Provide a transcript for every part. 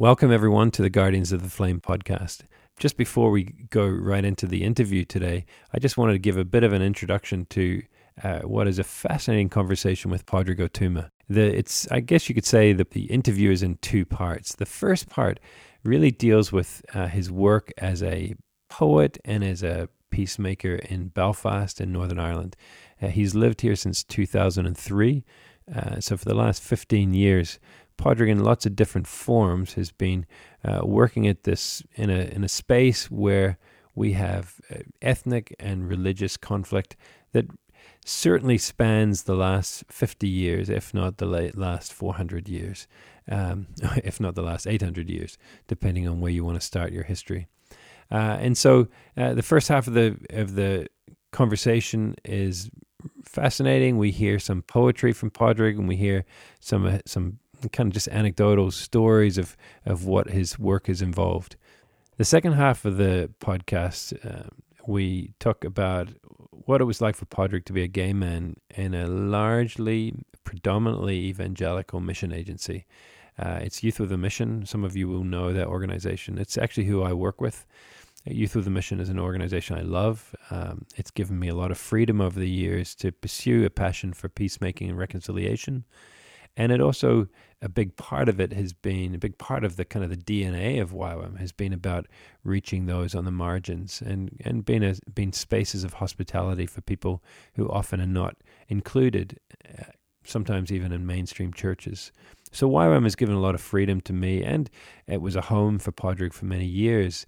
Welcome, everyone, to the Guardians of the Flame podcast. Just before we go right into the interview today, I just wanted to give a bit of an introduction to uh, what is a fascinating conversation with Padraig Ó Tuama. The, it's, I guess you could say that the interview is in two parts. The first part really deals with uh, his work as a poet and as a peacemaker in Belfast in Northern Ireland. Uh, he's lived here since 2003. Uh, so for the last 15 years, Padraig, in lots of different forms, has been uh, working at this in a in a space where we have uh, ethnic and religious conflict that certainly spans the last 50 years, if not the last 400 years, um, if not the last 800 years, depending on where you want to start your history. Uh, and so, uh, the first half of the of the conversation is fascinating. We hear some poetry from Padraig, and we hear some uh, some kind of just anecdotal stories of, of what his work has involved. The second half of the podcast, uh, we talk about what it was like for Padraig to be a gay man in a largely, predominantly evangelical mission agency. Uh, it's Youth with a Mission. Some of you will know that organization. It's actually who I work with. Youth with a Mission is an organization I love. Um, it's given me a lot of freedom over the years to pursue a passion for peacemaking and reconciliation. And it also a big part of it has been a big part of the kind of the DNA of YWAM has been about reaching those on the margins and and being a, being spaces of hospitality for people who often are not included, uh, sometimes even in mainstream churches. So YWAM has given a lot of freedom to me, and it was a home for Padraig for many years.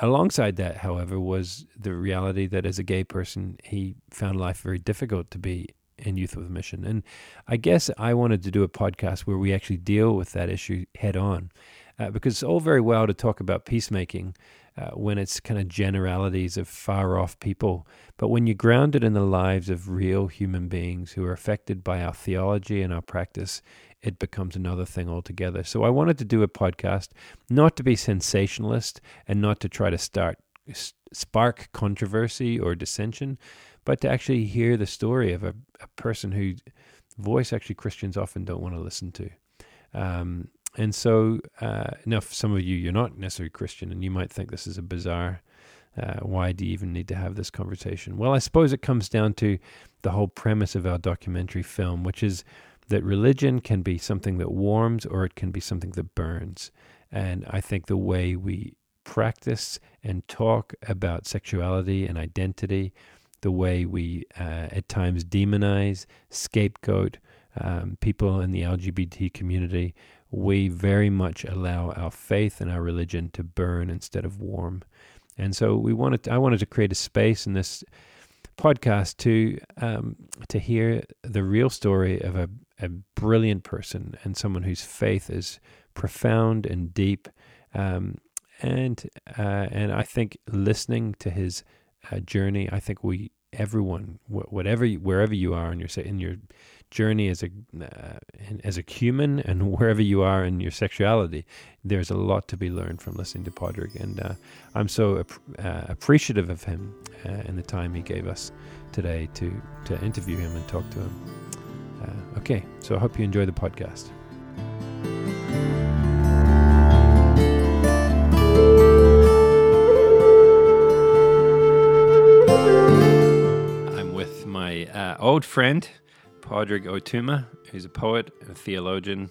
Alongside that, however, was the reality that as a gay person, he found life very difficult to be in Youth with a Mission. And I guess I wanted to do a podcast where we actually deal with that issue head on. Uh, because it's all very well to talk about peacemaking uh, when it's kind of generalities of far off people. But when you ground it in the lives of real human beings who are affected by our theology and our practice, it becomes another thing altogether. So I wanted to do a podcast, not to be sensationalist and not to try to start spark controversy or dissension, but to actually hear the story of a, a person whose voice actually Christians often don't want to listen to. Um, and so, uh, now for some of you, you're not necessarily Christian, and you might think this is a bizarre. Uh, why do you even need to have this conversation? Well, I suppose it comes down to the whole premise of our documentary film, which is that religion can be something that warms or it can be something that burns. And I think the way we practice and talk about sexuality and identity the way we uh, at times demonize, scapegoat um, people in the LGBT community. We very much allow our faith and our religion to burn instead of warm. And so we wanted to, I wanted to create a space in this podcast to um, to hear the real story of a, a brilliant person and someone whose faith is profound and deep. Um, and uh, and I think listening to his uh, journey. I think we everyone, whatever, wherever you are in your in your journey as a uh, as a human and wherever you are in your sexuality, there's a lot to be learned from listening to Padraig, and uh, I'm so uh, appreciative of him uh, and the time he gave us today to to interview him and talk to him. Uh, okay, so I hope you enjoy the podcast. Uh, old friend, Padraig Ó Tuama, who's a poet, a theologian.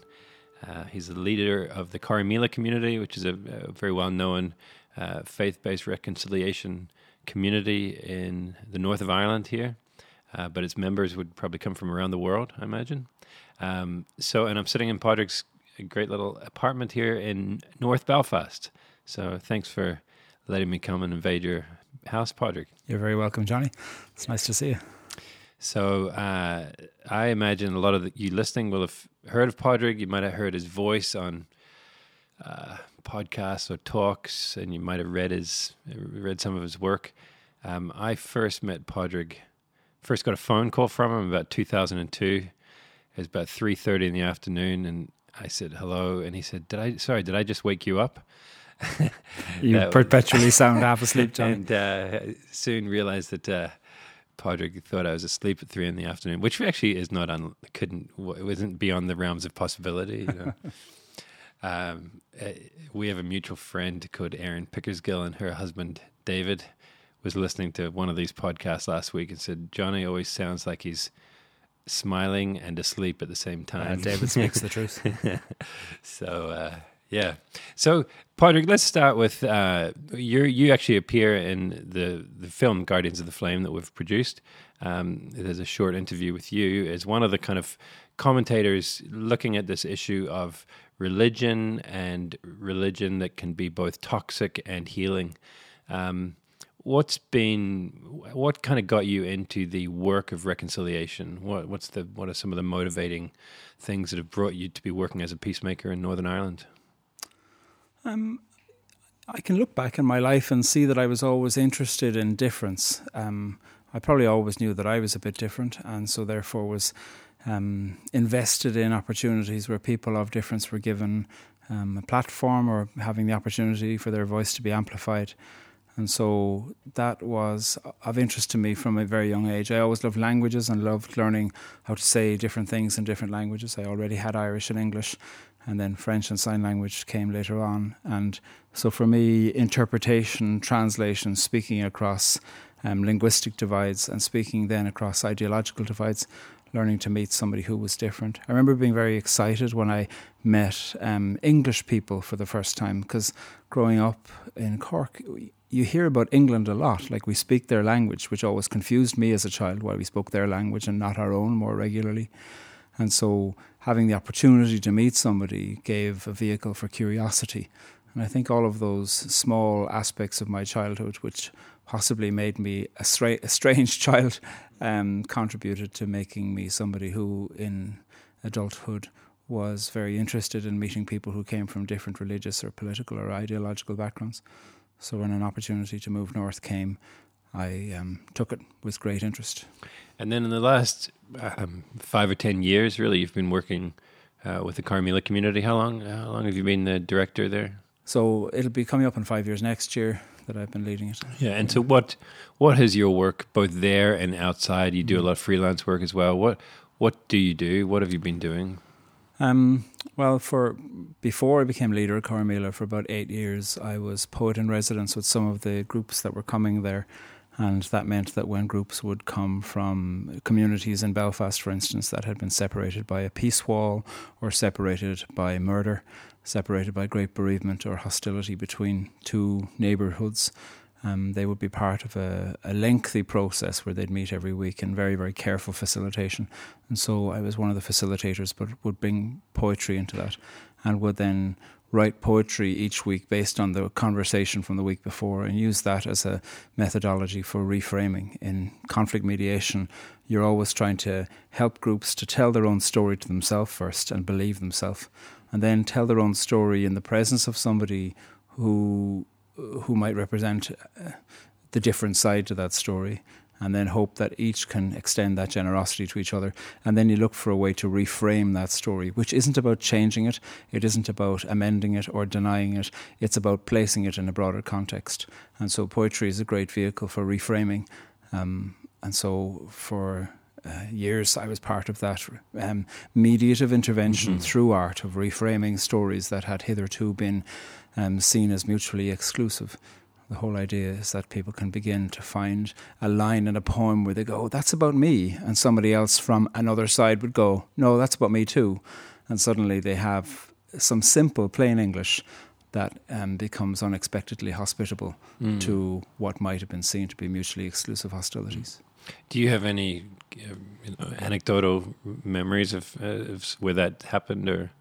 Uh, he's the leader of the Corrymeela community, which is a, a very well known uh, faith based reconciliation community in the north of Ireland here. Uh, but its members would probably come from around the world, I imagine. Um, so, and I'm sitting in Padraig's great little apartment here in North Belfast. So, thanks for letting me come and invade your house, Padraig. You're very welcome, Johnny. It's nice to see you. So uh, I imagine a lot of the, you listening will have heard of Padraig. You might have heard his voice on uh, podcasts or talks, and you might have read his read some of his work. Um, I first met Padraig. First got a phone call from him about 2002. It was about 3:30 in the afternoon, and I said hello, and he said, "Did I? Sorry, did I just wake you up?" you uh, perpetually sound half asleep, John. And uh, soon realized that uh, Padraig thought I was asleep at three in the afternoon, which actually is not un, couldn't it wasn't beyond the realms of possibility. You know? um, uh, we have a mutual friend called Erin Pickersgill, and her husband David was listening to one of these podcasts last week and said Johnny always sounds like he's smiling and asleep at the same time. Uh, David speaks the truth. so uh, yeah. So Padraig, let's start with uh, you. You actually appear in the the film Guardians of the Flame that we've produced. Um, there's a short interview with you as one of the kind of commentators looking at this issue of religion and religion that can be both toxic and healing. Um, what's been what kind of got you into the work of reconciliation? What what's the what are some of the motivating things that have brought you to be working as a peacemaker in Northern Ireland? Um, I can look back in my life and see that I was always interested in difference. Um, I probably always knew that I was a bit different, and so therefore was um, invested in opportunities where people of difference were given um, a platform or having the opportunity for their voice to be amplified. And so that was of interest to me from a very young age. I always loved languages and loved learning how to say different things in different languages. I already had Irish and English, and then French and sign language came later on. And so for me, interpretation, translation, speaking across um, linguistic divides and speaking then across ideological divides, learning to meet somebody who was different. I remember being very excited when I met um, English people for the first time because growing up in Cork, you hear about England a lot. Like we speak their language, which always confused me as a child why we spoke their language and not our own more regularly. And so having the opportunity to meet somebody gave a vehicle for curiosity. And I think all of those small aspects of my childhood, which possibly made me a, stra- a strange child, um, contributed to making me somebody who, in adulthood, was very interested in meeting people who came from different religious or political or ideological backgrounds. So when an opportunity to move north came, I um, took it with great interest. And then in the last um, five or ten years, really, you've been working uh, with the Corrymeela community. How long? How long have you been the director there? So it'll be coming up in five years next year that I've been leading it. Yeah, and so what? What has your work both there and outside? You do a lot of freelance work as well. What What do you do? What have you been doing? Um, well, for before I became leader at Corrymeela for about eight years, I was poet in residence with some of the groups that were coming there. And that meant that when groups would come from communities in Belfast, for instance, that had been separated by a peace wall or separated by murder, separated by great bereavement or hostility between two neighbourhoods, um, they would be part of a, a, lengthy process where they'd meet every week in very, very careful facilitation. And so I was one of the facilitators, but would bring poetry into that and would then write poetry each week based on the conversation from the week before and use that as a methodology for reframing. In conflict mediation, you're always trying to help groups to tell their own story to themselves first and believe themselves, and then tell their own story in the presence of somebody who who might represent uh, the different side to that story and then hope that each can extend that generosity to each other. And then you look for a way to reframe that story, which isn't about changing it, it isn't about amending it or denying it, it's about placing it in a broader context. And so poetry is a great vehicle for reframing. Um, and so for uh, years I was part of that um, mediative intervention mm-hmm. through art of reframing stories that had hitherto been um, seen as mutually exclusive. The whole idea is that people can begin to find a line in a poem where they go, oh, That's about me. And somebody else from another side would go, No, that's about me too. And suddenly they have some simple, plain English that um, becomes unexpectedly hospitable mm. to what might have been seen to be mutually exclusive hostilities. Do you have any uh, you know, anecdotal memories of, uh, of, where that happened or?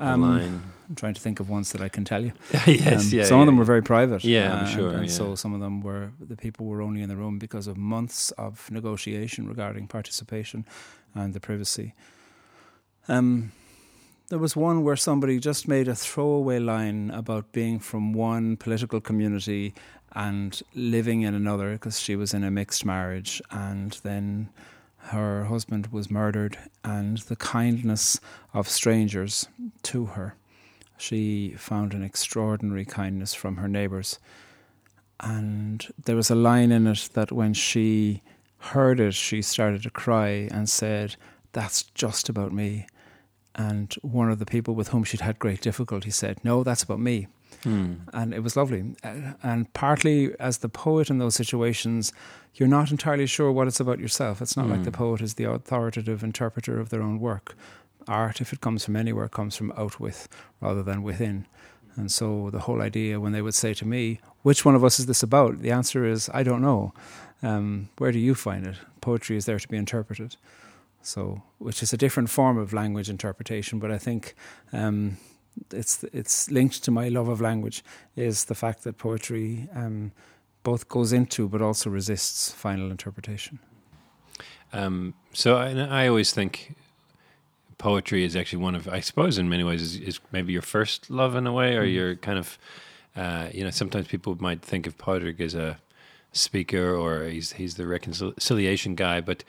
Um, I'm trying to think of ones that I can tell you. yes, um, yeah. Some yeah, of them were very private. Yeah, I'm uh, sure. And, and yeah. so some of them were the people were only in the room because of months of negotiation regarding participation and the privacy. Um, there was one where somebody just made a throwaway line about being from one political community and living in another because she was in a mixed marriage, and then her husband was murdered, and the kindness of strangers to her. She found an extraordinary kindness from her neighbours. And there was a line in it that when she heard it, she started to cry and said, That's just about me. And one of the people with whom she'd had great difficulty said, No, that's about me. Hmm. And it was lovely. And partly as the poet in those situations, you're not entirely sure what it's about yourself. It's not like the Mm. poet is the authoritative interpreter of their own work. Art, if it comes from anywhere, comes from out with rather than within. And so the whole idea when they would say to me, which one of us is this about? The answer is, I don't know. Um, where do you find it? Poetry is there to be interpreted. So, which is a different form of language interpretation, but I think um, it's it's linked to my love of language is the fact that poetry um, both goes into but also resists final interpretation. Um, so I, I always think poetry is actually one of, I suppose, in many ways, is, is maybe your first love in a way, or Mhm. your kind of, uh, you know, sometimes people might think of Padraig as a speaker or he's he's the reconciliation guy, but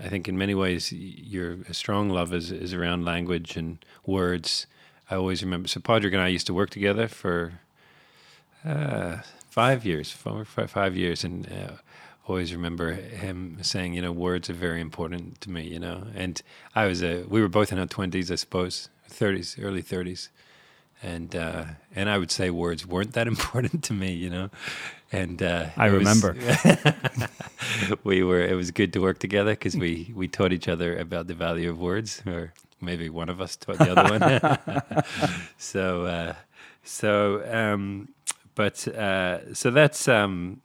I think in many ways your strong love is is around language and words. I always remember. So Padraig and I used to work together for uh, five years, four, five, five years, and uh, always remember him saying, you know, words are very important to me, you know. And I was a, we were both in our twenties, I suppose, thirties, early thirties, and uh, and I would say words weren't that important to me, you know. And uh, I it was- remember. we were. It was good to work together because we we taught each other about the value of words, or maybe one of us taught the other one. so uh, so um, but uh, so that's um,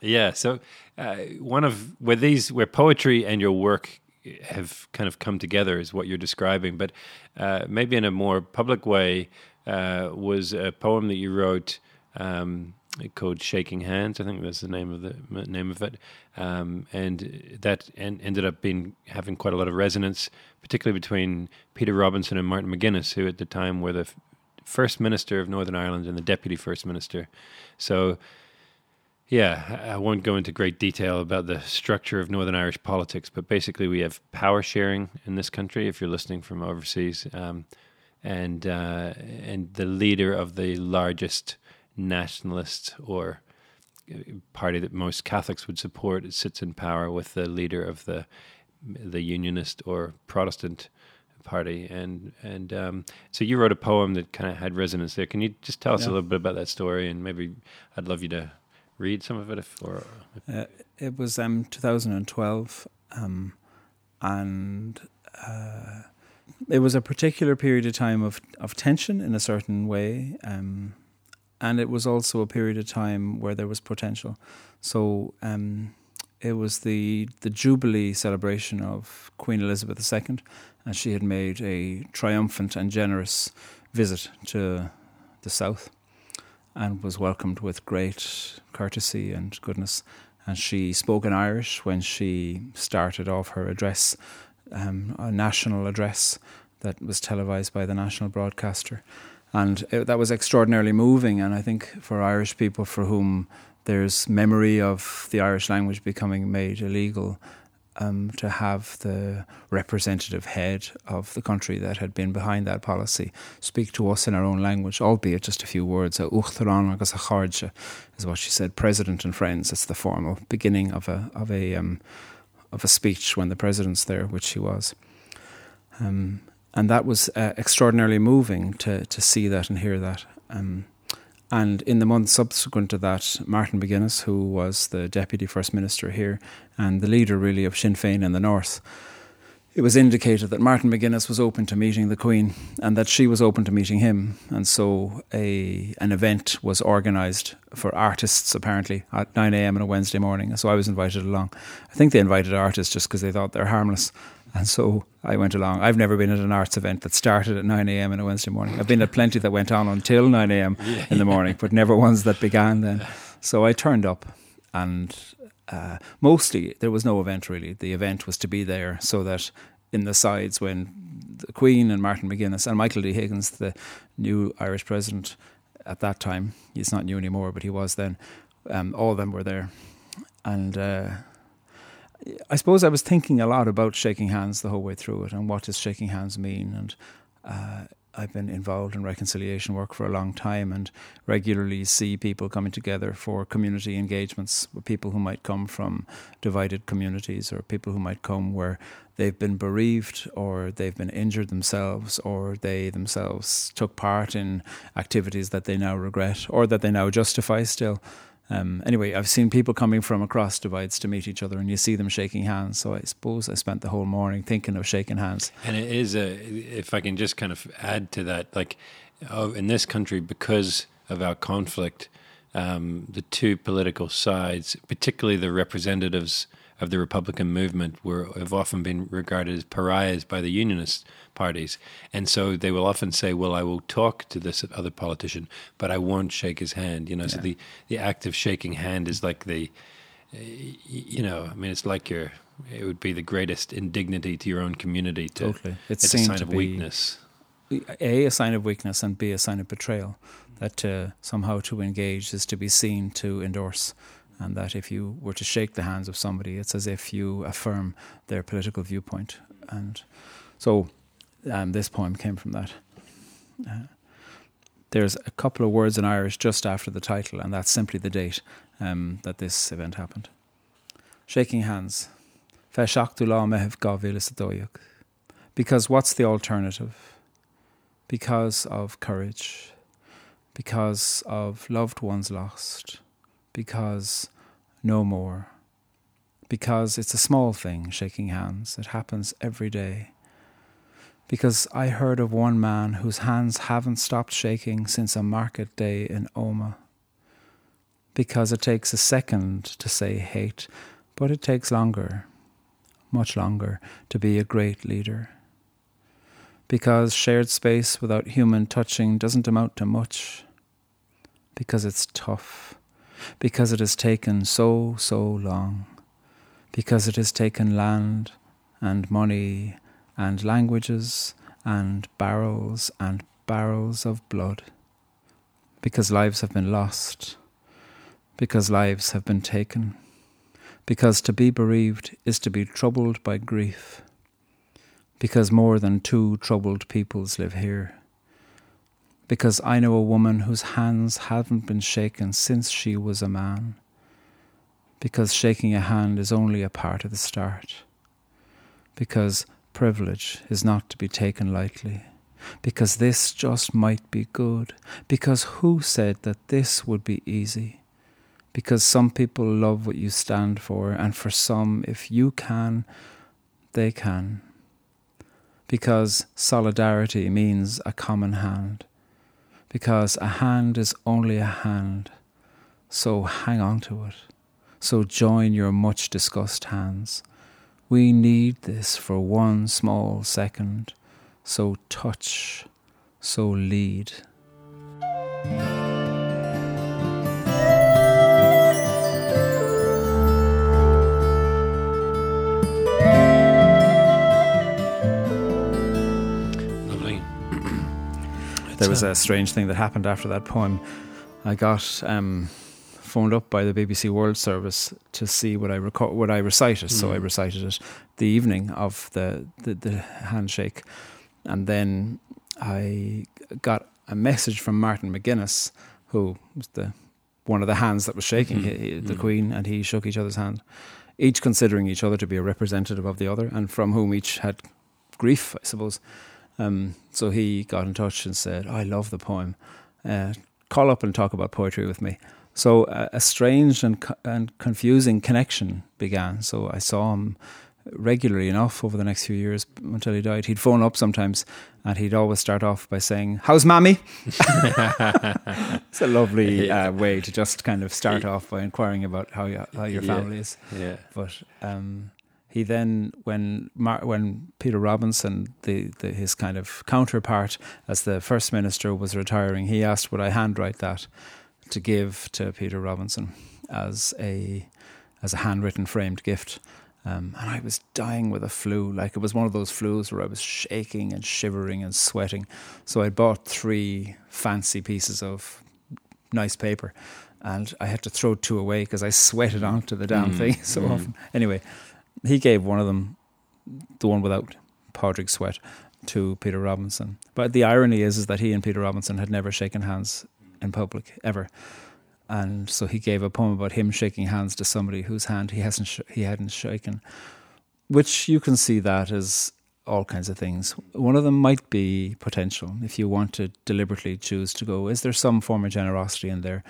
yeah. So uh, one of where these where poetry and your work have kind of come together is what you're describing, but uh, maybe in a more public way uh, was a poem that you wrote. Um, called "Shaking Hands," I think that's the name of the name of it, um, and that en- ended up being having quite a lot of resonance, particularly between Peter Robinson and Martin McGuinness, who at the time were the f- first minister of Northern Ireland and the deputy first minister. So, yeah, I won't go into great detail about the structure of Northern Irish politics, but basically we have power sharing in this country. If you're listening from overseas, um, and uh, and the leader of the largest nationalist or uh, party that most Catholics would support sits in power with the leader of the the Unionist or Protestant party, and and um, so you wrote a poem that kind of had resonance there. Can you just tell us a little bit about that story, and maybe I'd love you to read some of it, if or Uh, it was um, 2012, um, and uh, it was a particular period of time of, of tension in a certain way, um, and it was also a period of time where there was potential. So um, it was the the Jubilee celebration of Queen Elizabeth II, and she had made a triumphant and generous visit to the south, and was welcomed with great courtesy and goodness and she spoke in Irish when she started off her address, um, a national address that was televised by the national broadcaster. And it, that was extraordinarily moving. And I think for Irish people for whom there's memory of the Irish language becoming made illegal, um, to have the representative head of the country that had been behind that policy speak to us in our own language, albeit just a few words. Is what she said. President and friends. It's the formal beginning of a of a um, of a speech when the president's there, which she was. Um, and that was uh, extraordinarily moving to to see that and hear that. Um, and in the month subsequent to that, Martin McGuinness, who was the deputy first minister here and the leader really of Sinn Féin in the north, it was indicated that Martin McGuinness was open to meeting the Queen and that she was open to meeting him. And so a an event was organised for artists apparently at 9 a.m. on a Wednesday morning. So I was invited along. I think they invited artists just because they thought they're harmless. And so I went along. I've never been at an arts event that started at 9 a.m. on a Wednesday morning. I've been at plenty that went on until 9 a.m. in the morning, but never ones that began then. So I turned up and uh, mostly there was no event really. The event was to be there so that in the sides when the Queen and Martin McGuinness and Michael D. Higgins, the new Irish president at that time, he's not new anymore, but he was then, um, all of them were there. And uh, I suppose I was thinking a lot about shaking hands the whole way through it and what does shaking hands mean. And uh, I've been involved in reconciliation work for a long time and regularly see people coming together for community engagements with people who might come from divided communities or people who might come where they've been bereaved or they've been injured themselves or they themselves took part in activities that they now regret or that they now justify still. Um, anyway, I've seen people coming from across divides to meet each other, and you see them shaking hands. So I suppose I spent the whole morning thinking of shaking hands. And it is a, if I can just kind of add to that, like oh, in this country, because of our conflict, um, the two political sides, particularly the representatives of the Republican movement were have often been regarded as pariahs by the unionist parties, and so they will often say, "Well, I will talk to this other politician, but I won't shake his hand." You know, yeah. so the the act of shaking hand is like the, you know, I mean, it's like your it would be the greatest indignity to your own community. To, totally, it's, it's a sign of weakness. A, a sign of weakness, and B, a sign of betrayal. That uh, somehow to engage is to be seen to endorse and that if you were to shake the hands of somebody, it's as if you affirm their political viewpoint. And so um, this poem came from that. Uh, there's a couple of words in Irish just after the title, and that's simply the date um, that this event happened. Shaking hands. Because what's the alternative? Because of courage, because of loved ones lost because no more. Because it's a small thing, shaking hands. It happens every day. Because I heard of one man whose hands haven't stopped shaking since a market day in Omagh. Because it takes a second to say hate, but it takes longer, much longer, to be a great leader. Because shared space without human touching doesn't amount to much. Because it's tough because it has taken so, so long, because it has taken land and money and languages and barrels and barrels of blood, because lives have been lost, because lives have been taken, because to be bereaved is to be troubled by grief, because more than two troubled peoples live here because I know a woman whose hands haven't been shaken since she was a man. Because shaking a hand is only a part of the start. Because privilege is not to be taken lightly. Because this just might be good. Because who said that this would be easy? Because some people love what you stand for, and for some, if you can, they can. Because solidarity means a common hand because a hand is only a hand. So hang on to it. So join your much discussed hands. We need this for one small second. So touch, so lead. There was a strange thing that happened after that poem. I got um, phoned up by the BBC World Service to see what I record, what I recited. Mm. So I hmm. recited it the evening of the, the, the handshake, and then I got a message from Martin McGuinness, who was the one of the hands that was shaking, mm-hmm. he, the mm. Queen, and he shook each other's hand, each considering each other to be a representative of the other, and from whom each had grief, I suppose. Um, so he got in touch and said, I love the poem. Uh, call up and talk about poetry with me. So uh, a strange and, co- and confusing connection began. So I saw him regularly enough over the next few years until he died. He'd phone up sometimes and he'd always start off by saying, How's mammy? it's a lovely uh, way to just kind of start off by inquiring about how, you, how your family yeah. is. Yeah. But um, he then, when Mar- when Peter Robinson, the, the, his kind of counterpart as the first minister, was retiring, he asked would I handwrite that to give to Peter Robinson as a as a handwritten framed gift. Um, and I was dying with a flu. Like it was one of those flus where I was shaking and shivering and sweating. So I bought three fancy pieces of nice paper and I had to throw two away because I sweated onto the damn mm, thing so mm. often. Anyway, he gave one of them, the one without Padraig Sweat, to Peter Robinson. But the irony is, is that he and Peter Robinson had never shaken hands in public ever, and so he gave a poem about him shaking hands to somebody whose hand he hasn't sh- he hadn't shaken, which you can see that as all kinds of things. One of them might be potential. If you want to deliberately choose to go, is there some form of generosity in there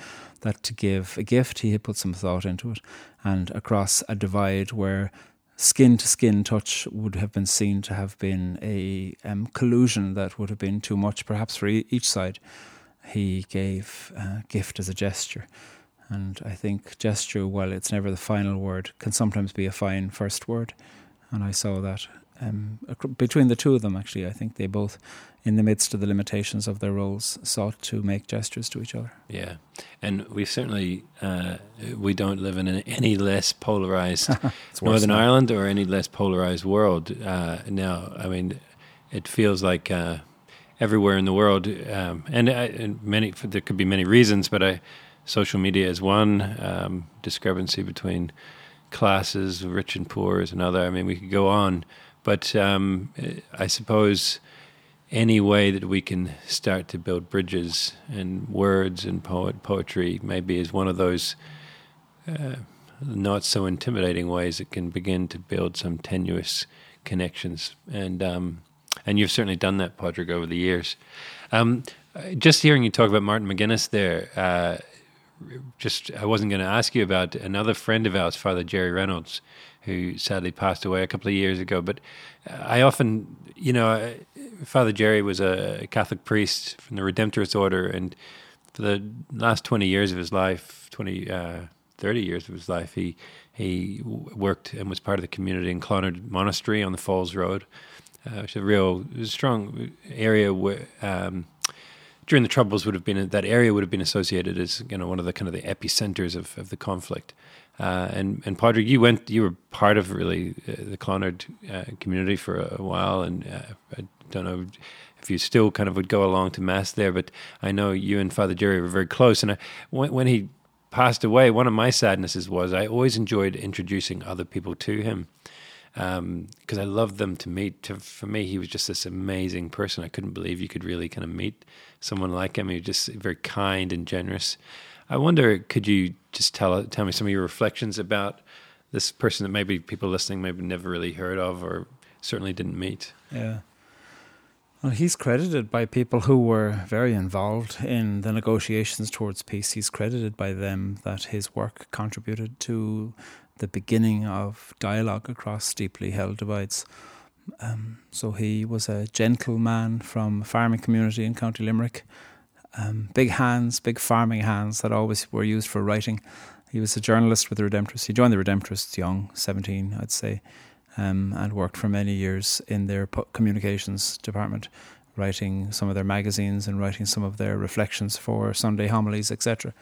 that to give a gift, he had put some thought into it, and across a divide where skin to skin touch would have been seen to have been a um, collusion that would have been too much, perhaps for e- each side. He gave a gift as a gesture. And I think gesture, while it's never the final word, can sometimes be a fine first word. And I saw that um, between the two of them, actually, I think they both, in the midst of the limitations of their roles, sought to make gestures to each other. Yeah, and we certainly uh, we don't live in any less polarized Northern now. Ireland or any less polarized world uh, now. I mean, it feels like uh, everywhere in the world, um, and, uh, and, many there could be many reasons, but I, social media is one um, discrepancy between classes, rich and poor is another. I mean, we could go on. But um, I suppose any way that we can start to build bridges and words and poet poetry maybe is one of those uh, not so intimidating ways that can begin to build some tenuous connections. And um, and you've certainly done that, Padraig, over the years. Um, just hearing you talk about Martin McGuinness there, uh, just I wasn't going to ask you about another friend of ours, Father Gerry Reynolds, who sadly passed away a couple of years ago. But I often, you know, Father Gerry was a Catholic priest from the Redemptorist order, and for the last 20 years of his life, 20, uh, 30 years of his life, he he worked and was part of the community in Clonard Monastery on the Falls Road, uh, which is a real strong area where. Um, during the Troubles, would have been that area would have been associated as you know one of the kind of the epicenters of, of the conflict. Uh, and and Padraig, you went, you were part of really uh, the Clonard uh, community for a, a while, and uh, I don't know if you still kind of would go along to mass there, but I know you and Father Gerry were very close. And I, when, when he passed away, one of my sadnesses was I always enjoyed introducing other people to him because um, I loved them to meet. To, for me, he was just this amazing person. I couldn't believe you could really kind of meet someone like him. He was just very kind and generous. I wonder, could you just tell tell me some of your reflections about this person that maybe people listening maybe never really heard of or certainly didn't meet? Yeah. Well, he's credited by people who were very involved in the negotiations towards peace. He's credited by them that his work contributed to the beginning of dialogue across deeply held divides. Um, so he was a gentleman from a farming community in County Limerick um, big hands, big farming hands that always were used for writing. He was a journalist with the Redemptorists. He joined the Redemptorists young, 17, I'd say, um, and worked for many years in their communications department, writing some of their magazines and writing some of their reflections for Sunday homilies, etc.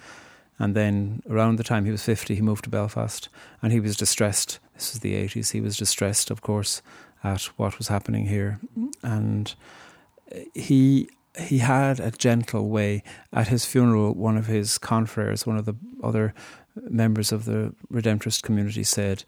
And then around the time he was 50, he moved to Belfast and he was distressed. This was the 80s. He was distressed, of course, at what was happening here. And uh, he he had a gentle way. At his funeral, one of his confreres, one of the other members of the Redemptorist community, said,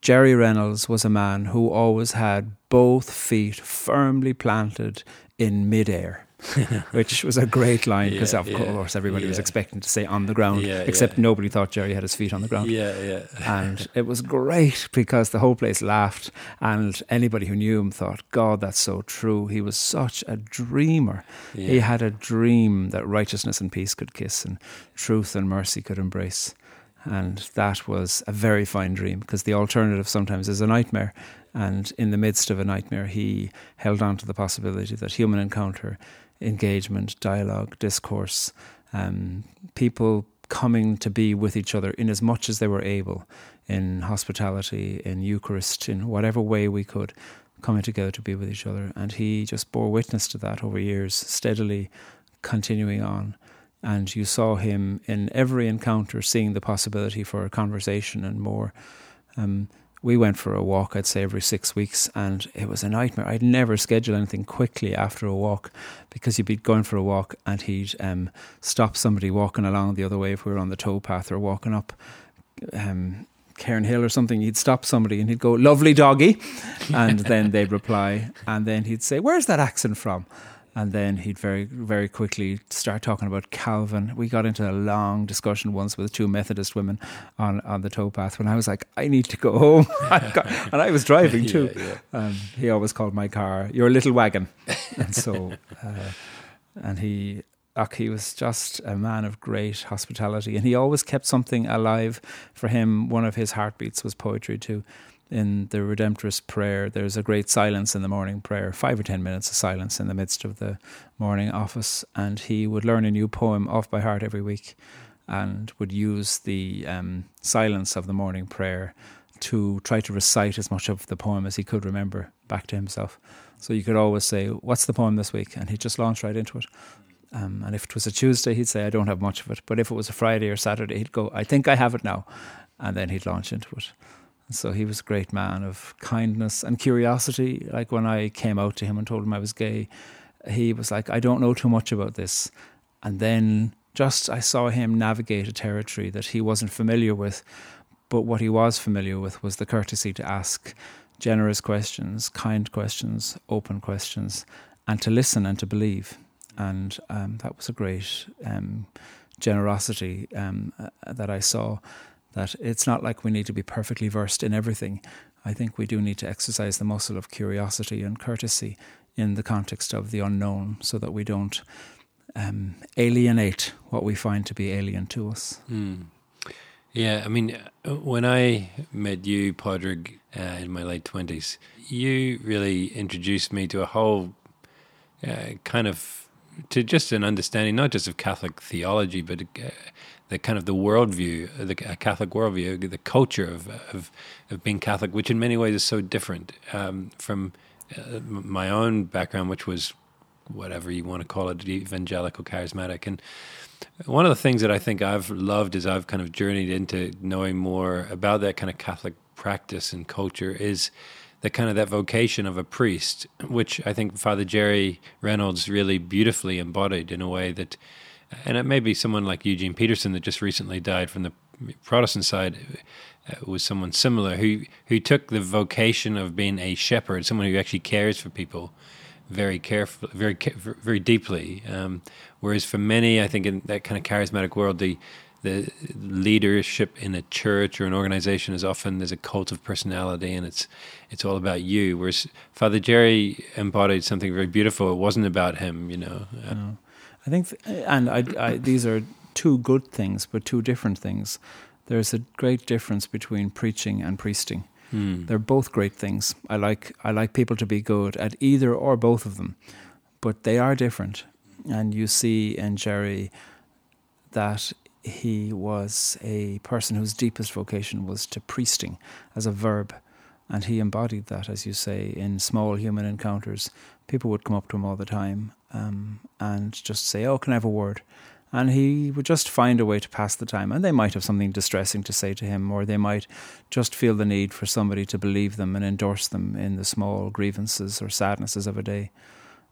Gerry Reynolds was a man who always had both feet firmly planted in midair. which was a great line because, yeah, of yeah, course, everybody yeah. was expecting to say on the ground, except nobody thought Gerry had his feet on the ground. Yeah, yeah. and it was great because the whole place laughed, and anybody who knew him thought, God, that's so true. He was such a dreamer. He had a dream that righteousness and peace could kiss, and truth and mercy could embrace. And that was a very fine dream because the alternative sometimes is a nightmare. And in the midst of a nightmare, he held on to the possibility that human encounter engagement, dialogue, discourse, um, people coming to be with each other in as much as they were able, in hospitality, in Eucharist, in whatever way we could, coming together to be with each other. And he just bore witness to that over years, steadily continuing on. And you saw him in every encounter seeing the possibility for a conversation and more. Um, we went for a walk, I'd say every six weeks, and it was a nightmare. I'd never schedule anything quickly after a walk because you'd be going for a walk and he'd um, stop somebody walking along the other way if we were on the towpath or walking up um, Cairnhill or something, he'd stop somebody and he'd go, "Lovely doggy," and then they'd reply, and then he'd say, "Where's that accent from?" And then he'd very, very quickly start talking about Calvin. We got into a long discussion once with two Methodist women on, on the towpath when I was like, I need to go home. and I was driving too. Yeah, yeah. Um, he always called my car, your little wagon. And so, uh, and he, he was just a man of great hospitality. And he always kept something alive for him. One of his heartbeats was poetry too in the Redemptorist prayer, there's a great silence in the morning prayer, five or ten minutes of silence in the midst of the morning office. And he would learn a new poem off by heart every week and would use the um, silence of the morning prayer to try to recite as much of the poem as he could remember back to himself. So you could always say, What's the poem this week? And he'd just launch right into it. Um, and if it was a Tuesday, he'd say, I don't have much of it. But if it was a Friday or Saturday, he'd go, I think I have it now. And then he'd launch into it. So he was a great man of kindness and curiosity. Like when I came out to him and told him I was gay, he was like, I don't know too much about this. And then just I saw him navigate a territory that he wasn't familiar with. But what he was familiar with was the courtesy to ask generous questions, kind questions, open questions, and to listen and to believe. And um, that was a great um, generosity um, uh, that I saw that it's not like we need to be perfectly versed in everything. I think we do need to exercise the muscle of curiosity and courtesy in the context of the unknown so that we don't um, alienate what we find to be alien to us. Mm. Yeah, I mean, uh, when I met you, Padraig, uh, in my late 20s, you really introduced me to a whole uh, kind of, to just an understanding, not just of Catholic theology, but uh, the kind of the worldview, the Catholic worldview, the culture of, of, of being Catholic, which in many ways is so different um, from uh, my own background, which was whatever you want to call it, evangelical, charismatic. And one of the things that I think I've loved as I've kind of journeyed into knowing more about that kind of Catholic practice and culture is the kind of that vocation of a priest, which I think Father Gerry Reynolds really beautifully embodied in a way that and it may be someone like Eugene Peterson that just recently died from the Protestant side uh, was someone similar who who took the vocation of being a shepherd, someone who actually cares for people very carefully, very very deeply. Um, whereas for many, I think in that kind of charismatic world, the the leadership in a church or an organization is often there's a cult of personality and it's it's all about you. Whereas Father Gerry embodied something very beautiful. It wasn't about him, you know. Uh, no. I think, th- and I, I, these are two good things, but two different things. There's a great difference between preaching and priesting. Mm. They're both great things. I like I like people to be good at either or both of them, but they are different. And you see in Gerry that he was a person whose deepest vocation was to priesting as a verb. And he embodied that, as you say, in small human encounters. People would come up to him all the time um, and just say, "Oh, can I have a word?" And he would just find a way to pass the time. And they might have something distressing to say to him, or they might just feel the need for somebody to believe them and endorse them in the small grievances or sadnesses of a day.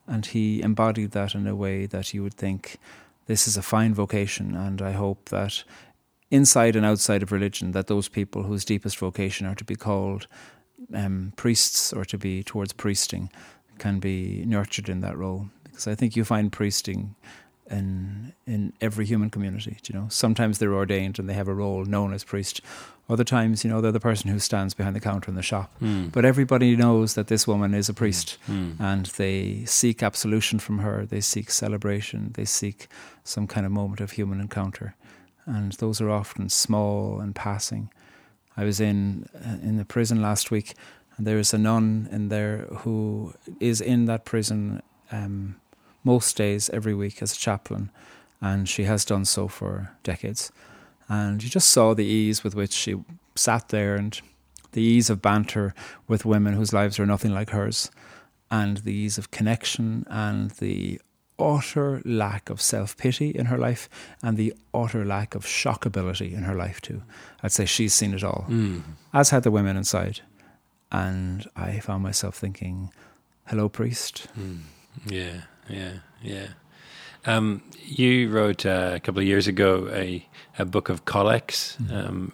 And he embodied that in a way that you would think, this is a fine vocation. And I hope that inside and outside of religion, that those people whose deepest vocation are to be called um, priests or to be towards priesting can be nurtured in that role because I think you find priesting in in every human community. You know, sometimes they're ordained and they have a role known as priest. Other times, you know, they're the person who stands behind the counter in the shop. Mm. But everybody knows that this woman is a priest, mm. and they seek absolution from her. They seek celebration. They seek some kind of moment of human encounter, and those are often small and passing. I was in uh, in the prison last week, there is a nun in there who is in that prison. Um, most days every week as a chaplain, and she has done so for decades. And you just saw the ease with which she sat there and the ease of banter with women whose lives are nothing like hers, and the ease of connection and the utter lack of self pity in her life and the utter lack of shockability in her life, too. I'd say she's seen it all, mm. as had the women inside. And I found myself thinking, hello, priest. Mm. Yeah yeah, yeah. Um, you wrote uh, a couple of years ago a, a book of collects, mm-hmm. um,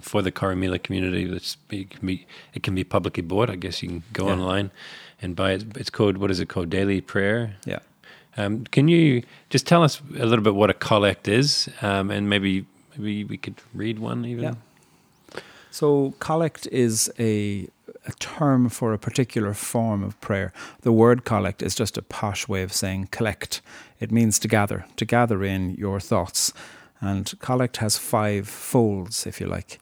for the Corrymeela community. That's it can be it can be publicly bought. I guess you can go Yeah. online and buy it. It's called what is it called? Daily Prayer. Yeah. Um, can you just tell us a little bit what a collect is, um, and maybe maybe we could read one even. Yeah. So, collect is a, a term for a particular form of prayer. The word collect is just a posh way of saying collect. It means to gather, to gather in your thoughts. And collect has five folds, if you like.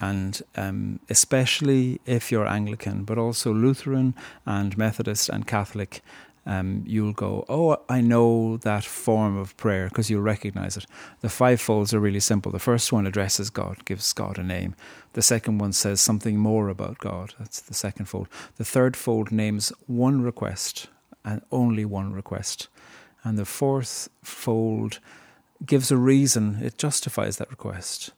And um, especially if you're Anglican, but also Lutheran and Methodist and Catholic, um, you'll go, Oh, I know that form of prayer because you'll recognize it. The five folds are really simple. The first one addresses God, gives God a name. The second one says something more about God. That's the second fold. The third fold names one request and only one request. And the fourth fold gives a reason, it justifies that request.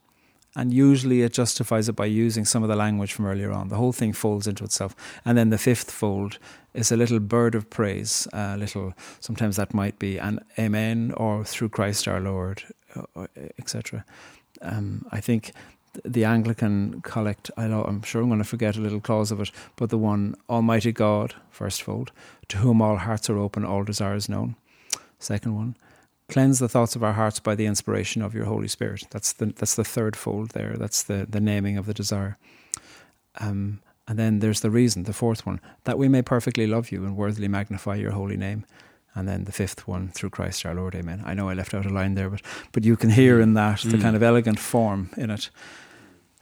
And usually it justifies it by using some of the language from earlier on. The whole thing folds into itself. And then the fifth fold is a little bird of praise, a little, sometimes that might be an amen or through Christ our Lord, uh, etc. Um, I think the Anglican collect, I I'm sure I'm going to forget a little clause of it, but the one, Almighty God, first fold, to whom all hearts are open, all desires known. Second one, cleanse the thoughts of our hearts by the inspiration of your Holy Spirit. That's the that's the third fold there. That's the the naming of the desire. Um, and then there's the reason, the fourth one, that we may perfectly love you and worthily magnify your holy name. And then the fifth one, through Christ our Lord, Amen. I know I left out a line there, but but you can hear in that the Mm. kind of elegant form in it.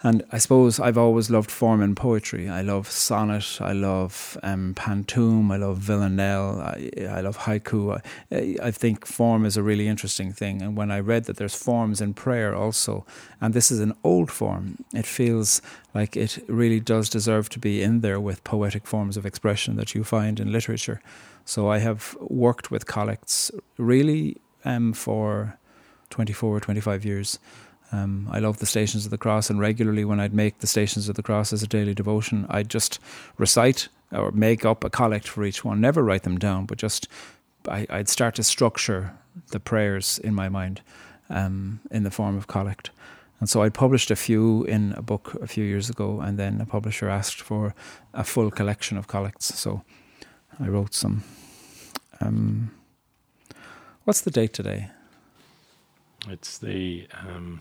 And I suppose I've always loved form in poetry. I love sonnet, I love um, pantoum, I love villanelle, I, I love haiku. I, I think form is a really interesting thing. And when I read that there's forms in prayer also, and this is an old form, it feels like it really does deserve to be in there with poetic forms of expression that you find in literature. So I have worked with collects really um, for 24 or 25 years. Um, I love the Stations of the Cross, and regularly when I'd make the Stations of the Cross as a daily devotion, I'd just recite or make up a collect for each one. Never write them down, but just I, I'd start to structure the prayers in my mind um, in the form of collect. And so I published a few in a book a few years ago, and then a publisher asked for a full collection of collects. So I wrote some. Um, what's the date today? It's the um,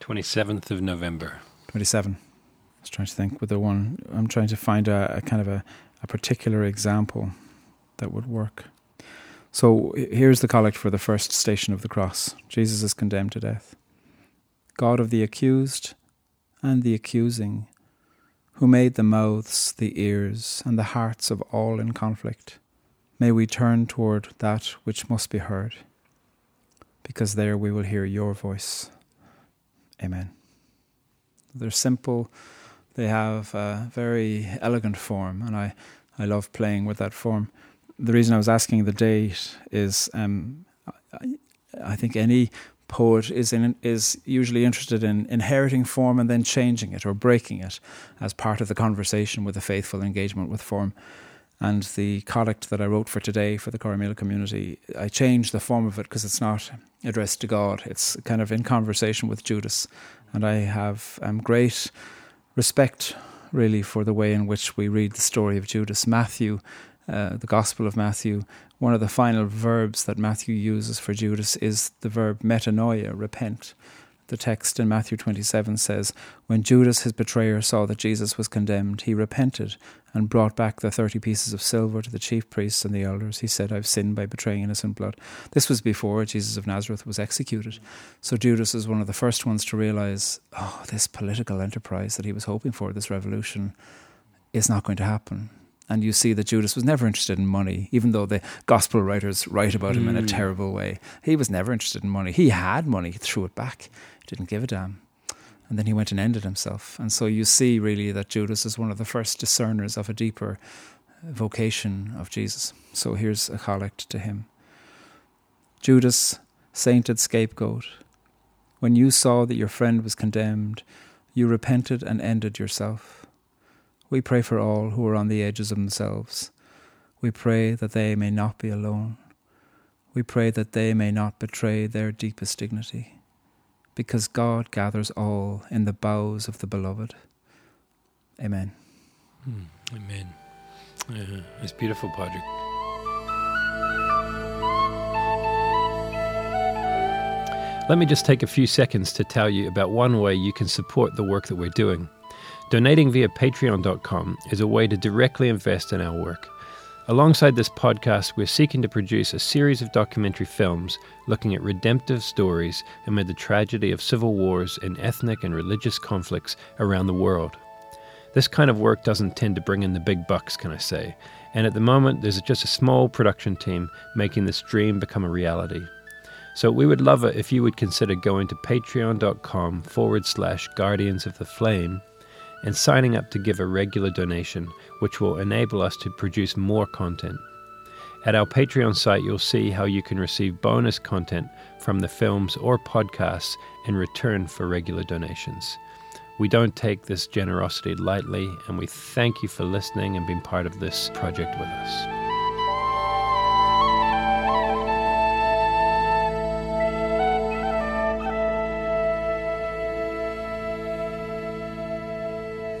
27th of November. 27. I was trying to think with the one, I'm trying to find a, a kind of a, a particular example that would work. So here's the collect for the first station of the cross Jesus is condemned to death. God of the accused and the accusing, who made the mouths, the ears, and the hearts of all in conflict, may we turn toward that which must be heard, because there we will hear your voice. Amen. They're simple. They have a very elegant form, and I, I love playing with that form. The reason I was asking the date is um, I, I think any poet is in, is usually interested in inheriting form and then changing it or breaking it as part of the conversation with a faithful engagement with form. And the collect that I wrote for today for the Corrymeela community, I changed the form of it because it's not addressed to God. It's kind of in conversation with Judas. And I have um, great respect, really, for the way in which we read the story of Judas. Matthew, uh, the Gospel of Matthew, one of the final verbs that Matthew uses for Judas is the verb metanoia, repent. The text in Matthew 27 says, When Judas, his betrayer, saw that Jesus was condemned, he repented and brought back the 30 pieces of silver to the chief priests and the elders. He said, I've sinned by betraying innocent blood. This was before Jesus of Nazareth was executed. So Judas is one of the first ones to realize, oh, this political enterprise that he was hoping for, this revolution, is not going to happen. And you see that Judas was never interested in money, even though the gospel writers write about him in a Mm. terrible way. He was never interested in money. He had money, he threw it back, didn't give a damn. And then he went and ended himself. And so you see really that Judas is one of the first discerners of a deeper vocation of Jesus. So here's a collect to him. Judas, sainted scapegoat, when you saw that your friend was condemned, you repented and ended yourself. We pray for all who are on the edges of themselves. We pray that they may not be alone. We pray that they may not betray their deepest dignity. because God gathers all in the boughs of the beloved. Amen. Mm, amen. Uh, it's beautiful, Padraig. Let me just take a few seconds to tell you about one way you can support the work that we're doing. Donating via patreon.com is a way to directly invest in our work. Alongside this podcast, we're seeking to produce a series of documentary films looking at redemptive stories amid the tragedy of civil wars and ethnic and religious conflicts around the world. This kind of work doesn't tend to bring in the big bucks, can I say? And at the moment, there's just a small production team making this dream become a reality. So we would love it if you would consider going to patreon.com forward slash guardians of the flame and signing up to give a regular donation, which will enable us to produce more content. At our Patreon site, you'll see how you can receive bonus content from the films or podcasts in return for regular donations. We don't take this generosity lightly, and we thank you for listening and being part of this project with us.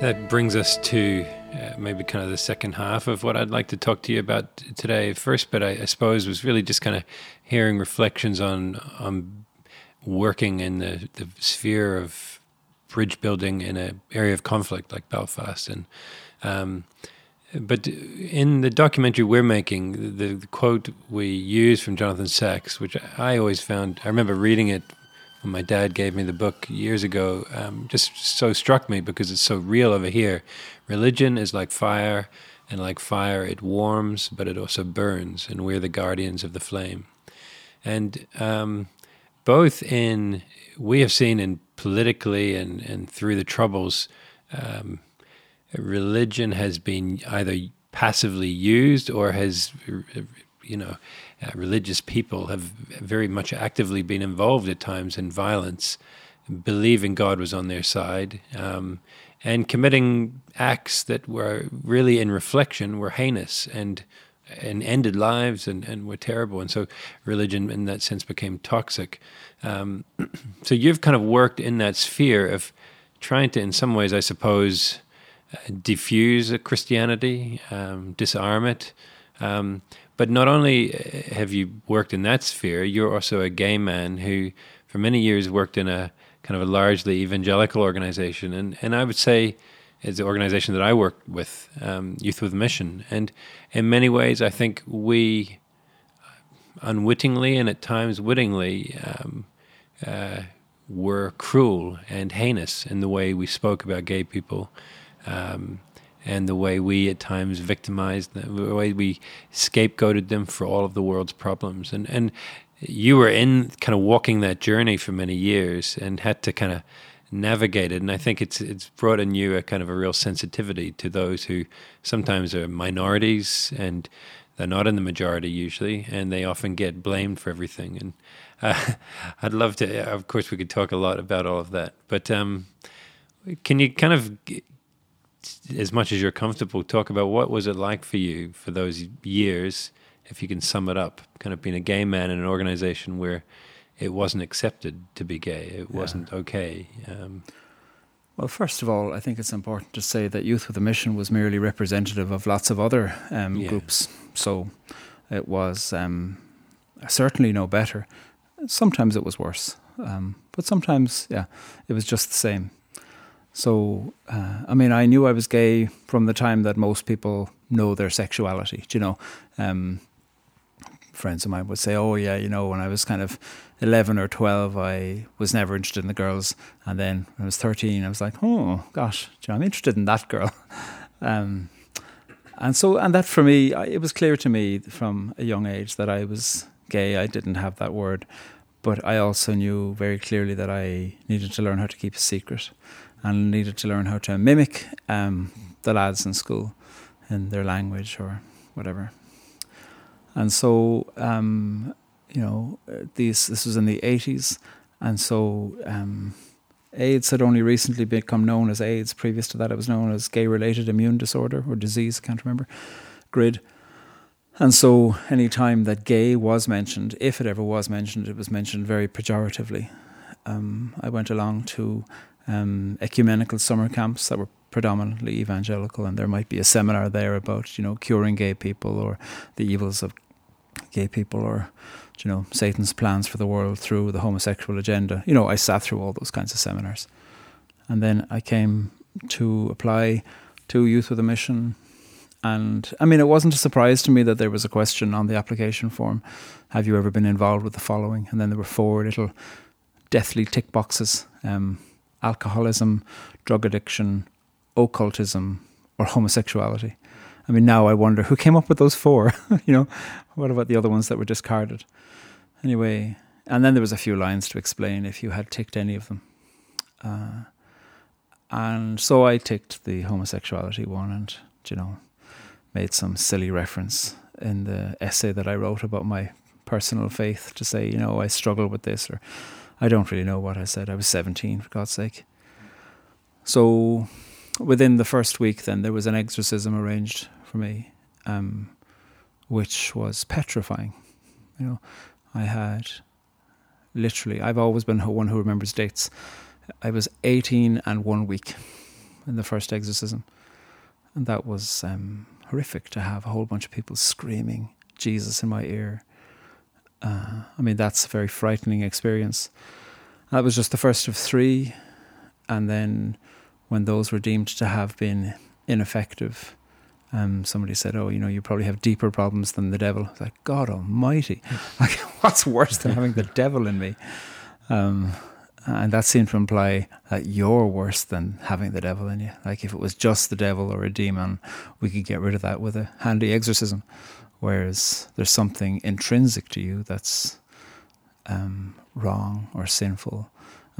That brings us to uh, maybe kind of the second half of what I'd like to talk to you about today. First, but I, I suppose was really just kind of hearing reflections on on working in the, the sphere of bridge building in an area of conflict like Belfast, and um, but in the documentary we're making, the, the quote we use from Jonathan Sacks, which I always found, I remember reading it my dad gave me the book years ago, um, just so struck me because it's so real over here. Religion is like fire, and like fire, it warms, but it also burns, and we're the guardians of the flame. And um, both in, we have seen in politically and, and through the troubles, um, religion has been either passively used or has, you know, uh, religious people have very much actively been involved at times in violence, believing God was on their side, um, and committing acts that were really, in reflection, were heinous and and ended lives and, and were terrible. And so religion, in that sense, became toxic. Um, so you've kind of worked in that sphere of trying to, in some ways, I suppose, uh, diffuse Christianity, um, disarm it. Um, but not only uh, have you worked in that sphere, you're also a gay man who, for many years, worked in a kind of a largely evangelical organization. And, and I would say, it's the organization that I work with, um, Youth with Mission. And in many ways, I think we unwittingly and at times wittingly um, uh, were cruel and heinous in the way we spoke about gay people. Um, and the way we at times victimized them, the way we scapegoated them for all of the world's problems. And and you were in kind of walking that journey for many years and had to kind of navigate it. And I think it's it's brought in you a kind of a real sensitivity to those who sometimes are minorities and they're not in the majority usually, and they often get blamed for everything. And uh, I'd love to. Of course, we could talk a lot about all of that, but. Um, can you kind of as much as you're comfortable, talk about what was it like for you for those years, if you can sum it up, kind of being a gay man in an organization where it wasn't accepted to be gay, it yeah. wasn't okay. Um, well, first of all, I think it's important to say that Youth with a Mission was merely representative of lots of other um, yeah. groups. So it was um, certainly no better. Sometimes it was worse. Um, but sometimes, yeah, it was just the same. So, uh, I mean, I knew I was gay from the time that most people know their sexuality. You know, um, friends of mine would say, "Oh, yeah, you know, when I was kind of eleven or twelve, I was never interested in the girls, and then when I was thirteen, I was like, oh gosh, you know, I'm interested in that girl." Um, and so, and that for me, it was clear to me from a young age that I was gay. I didn't have that word, but I also knew very clearly that I needed to learn how to keep a secret and needed to learn how to mimic um, the lads in school in their language or whatever. And so, um, you know, these this was in the eighties, and so um, AIDS had only recently become known as AIDS. Previous to that, it was known as gay-related immune disorder or disease. I can't remember. GRID. And so, any time that gay was mentioned, if it ever was mentioned, it was mentioned very pejoratively. Um, I went along to um, ecumenical summer camps that were predominantly evangelical, and there might be a seminar there about you know curing gay people or the evils of gay people or you know Satan's plans for the world through the homosexual agenda. You know, I sat through all those kinds of seminars, and then I came to apply to Youth with a Mission. And I mean, it wasn't a surprise to me that there was a question on the application form Have you ever been involved with the following? And then there were four little deathly tick boxes um, alcoholism, drug addiction, occultism, or homosexuality. I mean, now I wonder who came up with those four. you know, what about the other ones that were discarded? Anyway, and then there was a few lines to explain if you had ticked any of them. Uh, and so I ticked the homosexuality one, and you know, made some silly reference in the essay that I wrote about my personal faith to say, you know, I struggle with this, or I don't really know what I said. I was 17, for God's sake. So within the first week, then there was an exorcism arranged for me, um, which was petrifying. You know, I had literally, I've always been one who remembers dates. I was 18 and one week in the first exorcism. And that was um, horrific to have a whole bunch of people screaming Jesus in my ear. Uh, I mean, that's a very frightening experience. That was just the first of three. And then when those were deemed to have been ineffective, um, somebody said, "Oh, you know, you probably have deeper problems than the devil." It's like God Almighty, like what's worse than having the devil in me? Um, and that seemed to imply that you're worse than having the devil in you. Like if it was just the devil or a demon, we could get rid of that with a handy exorcism. Whereas there's something intrinsic to you that's um, wrong or sinful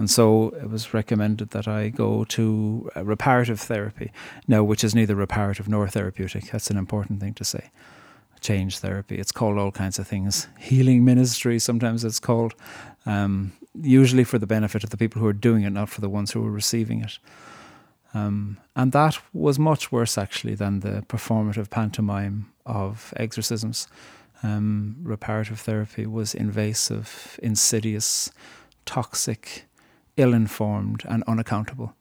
and so it was recommended that I go to reparative therapy, now, which is neither reparative nor therapeutic. That's an important thing to say. Change therapy. It's called all kinds of things. Healing ministry, sometimes it's called, um, usually for the benefit of the people who are doing it, not for the ones who are receiving it. Um, and that was much worse, actually, than the performative pantomime of exorcisms. Um, reparative therapy was invasive, insidious, toxic, ill informed, and unaccountable.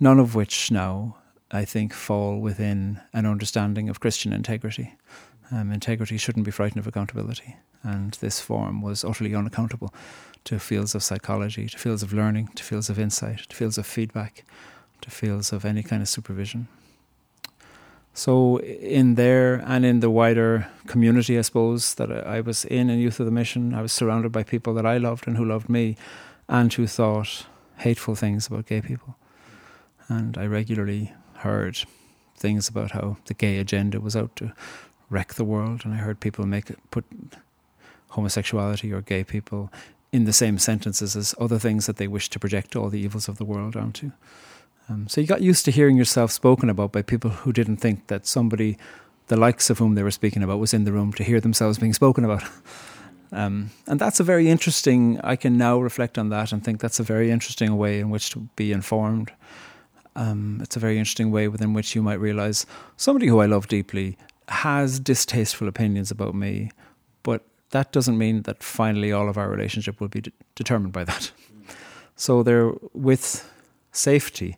None of which now, I think, fall within an understanding of Christian integrity. Um, integrity shouldn't be frightened of accountability, and this form was utterly unaccountable to fields of psychology, to fields of learning, to fields of insight, to fields of feedback, to fields of any kind of supervision. So, in there and in the wider community, I suppose, that I was in in Youth of the Mission, I was surrounded by people that I loved and who loved me and who thought hateful things about gay people. And I regularly heard things about how the gay agenda was out to wreck the world, and I heard people make put homosexuality or gay people in the same sentences as other things that they wish to project all the evils of the world onto. Um, so you got used to hearing yourself spoken about by people who didn't think that somebody, the likes of whom they were speaking about, was in the room to hear themselves being spoken about. Um, and that's a very interesting, I can now reflect on that and think that's a very interesting way in which to be informed. Um, it's a very interesting way within which you might realize somebody who I love deeply has distasteful opinions about me, but that doesn't mean that finally all of our relationship will be de- determined by that. So there, with safety,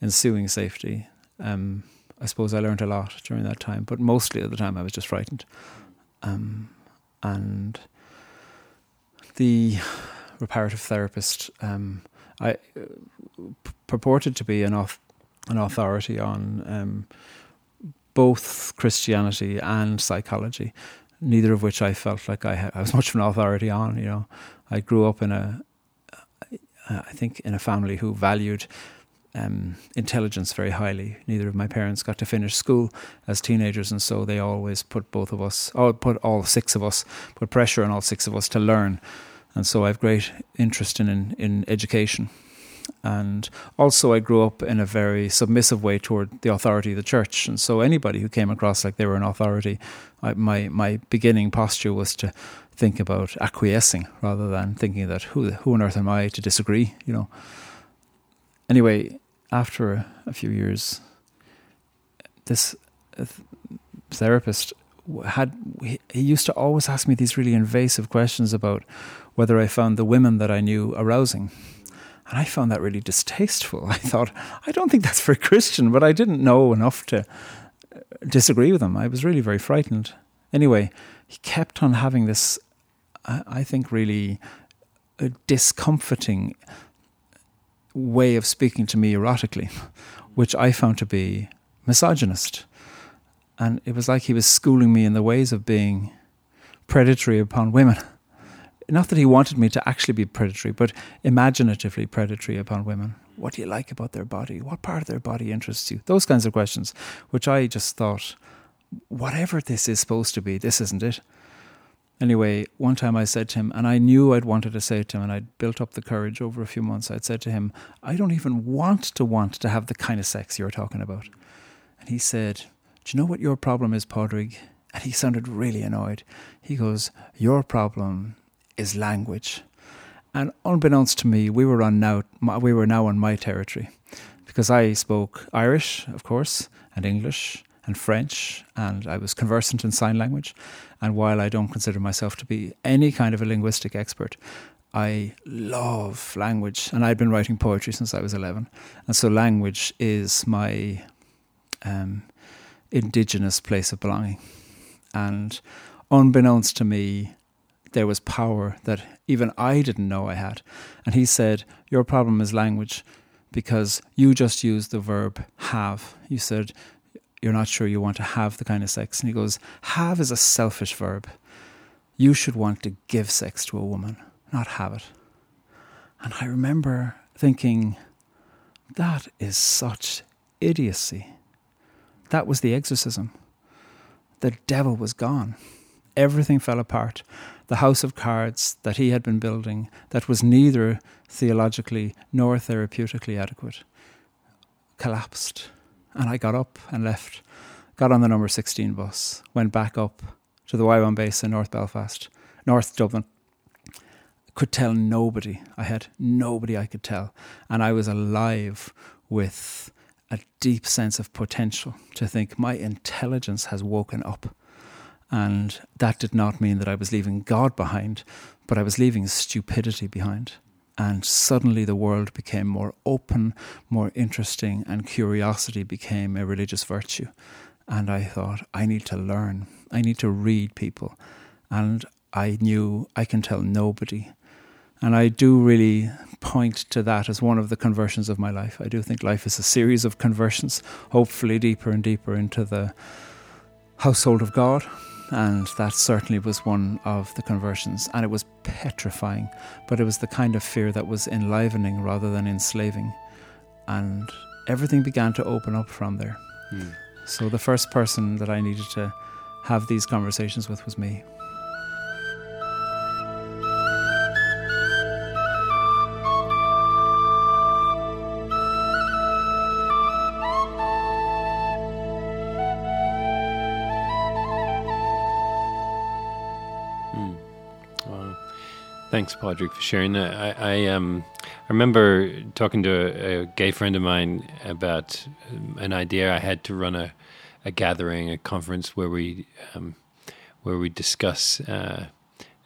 ensuing safety, um, I suppose I learned a lot during that time, but mostly at the time I was just frightened. Um, and the reparative therapist, um, I uh, purported to be an, off, an authority on um, both Christianity and psychology, neither of which I felt like I, I was much of an authority on. You know, I grew up in a, I think, in a family who valued um, intelligence very highly. Neither of my parents got to finish school as teenagers, and so they always put both of us, or put all six of us, put pressure on all six of us to learn and so I have great interest in, in, in education. And also, I grew up in a very submissive way toward the authority of the church. And so, anybody who came across like they were an authority, I, my my beginning posture was to think about acquiescing rather than thinking that who who on earth am I to disagree, you know. Anyway, after a, few years, this uh, therapist had he used to always ask me these really invasive questions about whether I found the women that I knew arousing. And I found that really distasteful. I thought, I don't think that's very Christian, but I didn't know enough to uh, disagree with him. I was really very frightened. Anyway, he kept on having this, I think, really a discomforting way of speaking to me erotically, mm-hmm. which I found to be misogynist. And it was like he was schooling me in the ways of being predatory upon women. Not that he wanted me to actually be predatory, but imaginatively predatory upon women. What do you like about their body? What part of their body interests you? Those kinds of questions, which I just thought, whatever this is supposed to be, this isn't it. Anyway, one time I said to him, and I knew I'd wanted to say it to him, and I'd built up the courage over a few months. I'd said to him, I don't even want to want to have the kind of sex you're talking about. And he said, Do you know what your problem is, Padraig? And he sounded really annoyed. He goes, Your problem is language. And unbeknownst to me, we were on now we were now on my territory because I spoke Irish, of course, and English and French, and I was conversant in sign language. And while I don't consider myself to be any kind of a linguistic expert, I love language, and I'd been writing poetry since I was 11. And so, language is my um, indigenous place of belonging. And unbeknownst to me, there was power that even I didn't know I had. And he said, Your problem is language because you just used the verb have. You said, You're not sure you want to have the kind of sex. And he goes, Have is a selfish verb. You should want to give sex to a woman, not have it. And I remember thinking, That is such idiocy. That was the exorcism. The devil was gone. Everything fell apart the house of cards that he had been building that was neither theologically nor therapeutically adequate collapsed. And I got up and left, got on the number 16 bus, went back up to the YWAM base in North Belfast, North Dublin. Could tell nobody. I had nobody I could tell. And I was alive with a deep sense of potential to think my intelligence has woken up and that did not mean that I was leaving God behind, but I was leaving stupidity behind. And suddenly the world became more open, more interesting, and curiosity became a religious virtue. And I thought, I need to learn. I need to read people. And I knew I can tell nobody. And I do really point to that as one of the conversions of my life. I do think life is a series of conversions, hopefully deeper and deeper into the household of God and that certainly was one of the conversions. And it was petrifying, but it was the kind of fear that was enlivening rather than enslaving. And everything began to open up from there. Mm. So the first person that I needed to have these conversations with was me. Thanks, Padraig, for sharing that. I, I um, I remember talking to a, a, gay friend of mine about um, an idea I had to run a, a gathering, a conference where we um, where we discuss uh,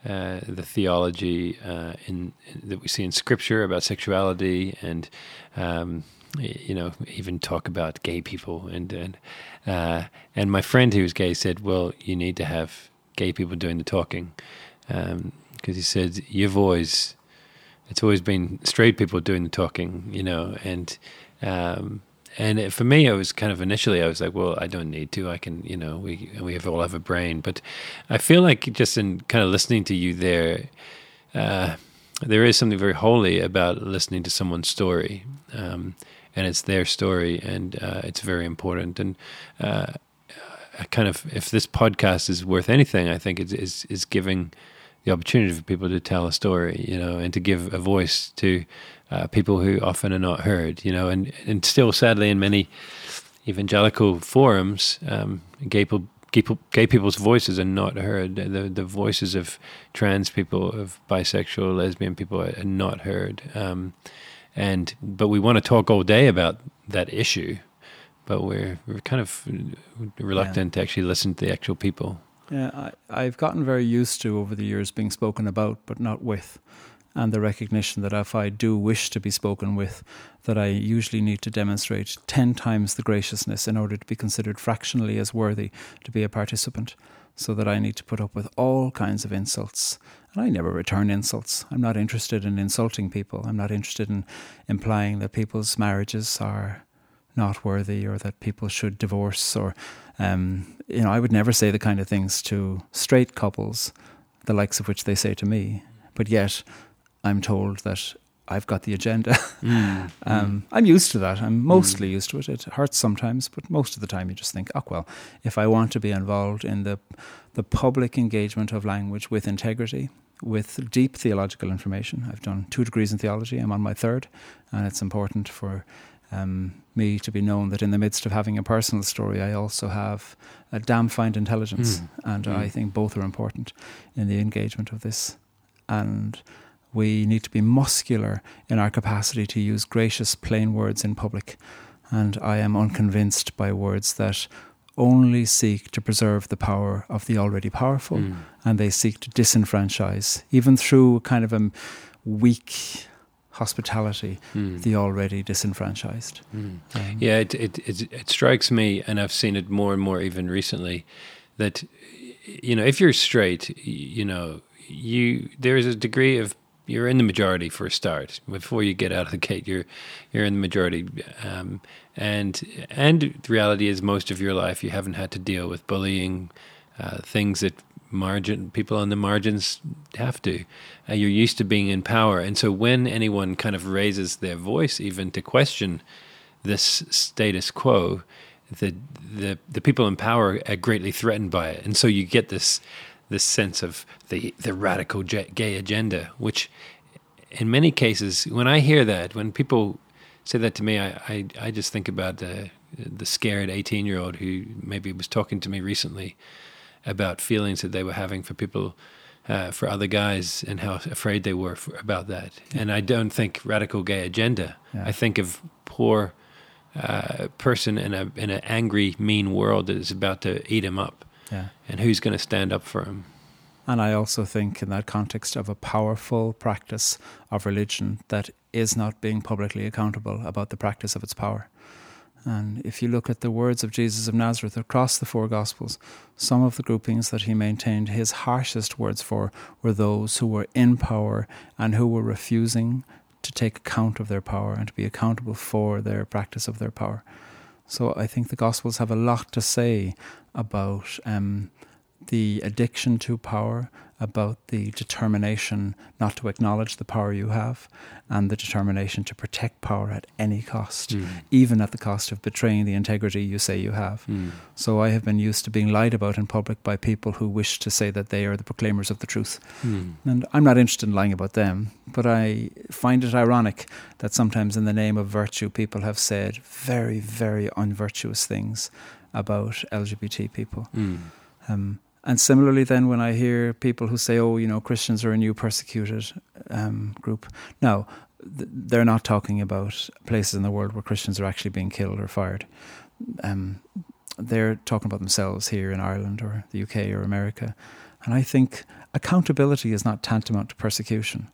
uh, the theology uh, in, that we see in Scripture about sexuality, and um, you know, even talk about gay people. And and uh, and my friend who was gay said, "Well, you need to have gay people doing the talking." Um, because he said you've always it's always been straight people doing the talking, you know, and um, and for me, it was kind of initially I was like, well, I don't need to. I can, you know, we we have all have a brain, but I feel like just in kind of listening to you there. Uh, there is something very holy about listening to someone's story, um, and it's their story, and uh, it's very important. And uh, kind of, if this podcast is worth anything, I think it is is giving the opportunity for people to tell a story, you know, and to give a voice to uh, people who often are not heard, you know, and, and still sadly in many evangelical forums, um, gay, people, gay, gay people's voices are not heard. The, the voices of trans people, of bisexual, lesbian people are, not heard. Um, and, but we want to talk all day about that issue, but we're, we're kind of reluctant yeah. to actually listen to the actual people. Yeah, I, I've gotten very used to over the years being spoken about, but not with and the recognition that if I do wish to be spoken with, that I usually need to demonstrate 10 times the graciousness in order to be considered fractionally as worthy to be a participant, so that I need to put up with all kinds of insults. And I never return insults. I'm not interested in insulting people. I'm not interested in implying that people's marriages are not worthy or that people should divorce or um, you know I would never say the kind of things to straight couples the likes of which they say to me but yet I'm told that I've got the agenda. Mm, um, mm. I'm used to that. I'm mostly mm. used to it. It hurts sometimes, but most of the time you just think, oh well, if I want to be involved in the the public engagement of language with integrity, with deep theological information, I've done two degrees in theology. I'm on my third, and it's important for um, me to be known that in the midst of having a personal story, I also have a damn fine intelligence, mm. and I mm. think both are important in the engagement of this. And we need to be muscular in our capacity to use gracious, plain words in public. And I am unconvinced by words that only seek to preserve the power of the already powerful mm. and they seek to disenfranchise, even through kind of a weak hospitality, mm. the already disenfranchised. Mm. Um, yeah, it, it, it, it strikes me, and I've seen it more and more even recently, that, you know, if you're straight, you know, you there is a degree of you're in the majority for a start. Before you get out of the gate, you're you're in the majority, um, and and the reality is, most of your life you haven't had to deal with bullying, uh, things that margin people on the margins have to. Uh, you're used to being in power, and so when anyone kind of raises their voice, even to question this status quo, the the the people in power are greatly threatened by it, and so you get this this sense of the the radical gay agenda, which in many cases, when I hear that, when people say that to me, I I, I just think about the the scared eighteen year old who maybe was talking to me recently about feelings that they were having for people. Uh, for other guys and how afraid they were for, about that, and I don't think radical gay agenda. Yeah. I think of poor uh, person in a in an angry, mean world that is about to eat him up. Yeah. And who's going to stand up for him? And I also think, in that context, of a powerful practice of religion that is not being publicly accountable about the practice of its power. And if you look at the words of Jesus of Nazareth across the four Gospels, some of the groupings that he maintained his harshest words for were those who were in power and who were refusing to take account of their power and to be accountable for their practice of their power. So I think the Gospels have a lot to say about um, the addiction to power, about the determination not to acknowledge the power you have, and the determination to protect power at any cost, mm. even at the cost of betraying the integrity you say you have. Mm. So I have been used to being lied about in public by people who wish to say that they are the proclaimers of the truth. Mm. And I'm not interested in lying about them, but I find it ironic that sometimes in the name of virtue, people have said very, very unvirtuous things about LGBT people. Mm. Um, and similarly, then when I hear people who say, "Oh, you know, Christians are a new persecuted um, group," now th- they're not talking about places in the world where Christians are actually being killed or fired. Um, they're talking about themselves here in Ireland or the UK or America, and I think accountability is not tantamount to persecution.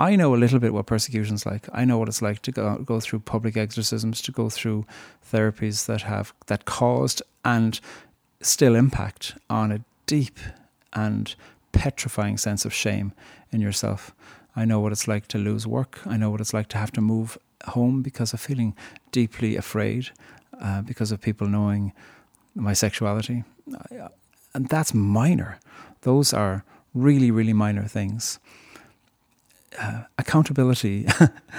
I know a little bit what persecution's like. I know what it's like to go, go through public exorcisms, to go through therapies that have that caused and still impact on a deep and petrifying sense of shame in yourself. I know what it's like to lose work. I know what it's like to have to move home because of feeling deeply afraid, uh, because of people knowing my sexuality. And that's minor. Those are really, really minor things uh, accountability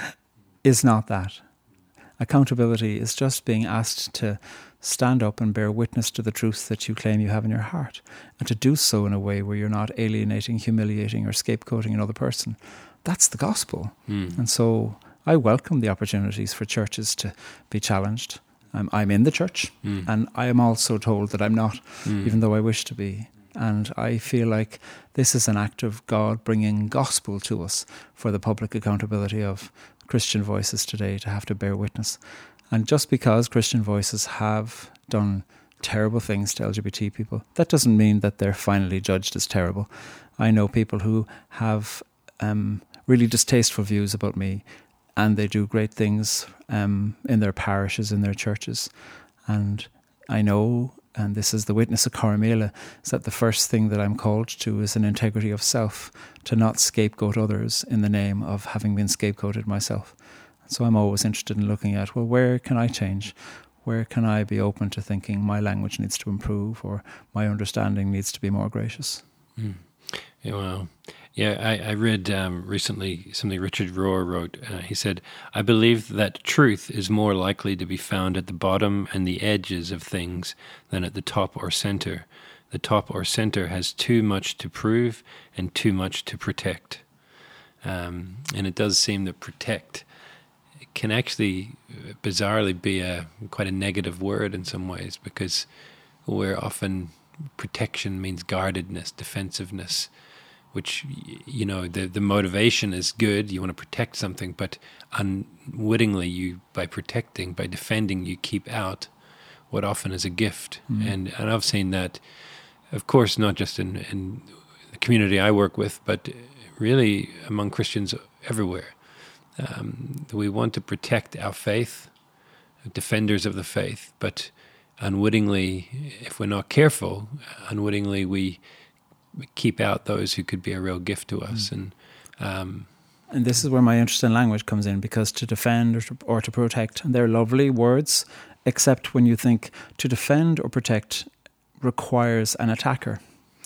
is not that. Accountability is just being asked to stand up and bear witness to the truth that you claim you have in your heart, and to do so in a way where you're not alienating, humiliating, or scapegoating another person. That's the gospel. Mm. And so I welcome the opportunities for churches to be challenged. I'm, I'm in the church, mm. and I am also told that I'm not, mm. even though I wish to be. And I feel like this is an act of God bringing gospel to us for the public accountability of Christian voices today to have to bear witness. And just because Christian voices have done terrible things to LGBT people. That doesn't mean that they're finally judged as terrible. I know people who have um, really distasteful views about me, and they do great things um, in their parishes, in their churches. And I know, and this is the witness of Corrymeela, is that the first thing that I'm called to is an integrity of self, to not scapegoat others in the name of having been scapegoated myself. So I'm always interested in looking at, well, where can I change? Where can I be open to thinking my language needs to improve or my understanding needs to be more gracious? Mm. Yeah, well, yeah, I, I read um, recently something Richard Rohr wrote. Uh, he said, I believe that truth is more likely to be found at the bottom and the edges of things than at the top or center. The top or center has too much to prove and too much to protect. Um, and it does seem that protect can actually bizarrely be a quite a negative word in some ways because we're often protection means guardedness, defensiveness which you know the the motivation is good. You want to protect something, but unwittingly, you by protecting, by defending, you keep out what often is a gift. Mm. And and I've seen that, of course, not just in in the community I work with, but really among Christians everywhere. Um, we want to protect our faith, defenders of the faith, but unwittingly, if we're not careful, unwittingly we keep out those who could be a real gift to us. Mm. And um, and this is where my interest in language comes in because to defend or to, or to protect, they're lovely words, except when you think to defend or protect requires an attacker.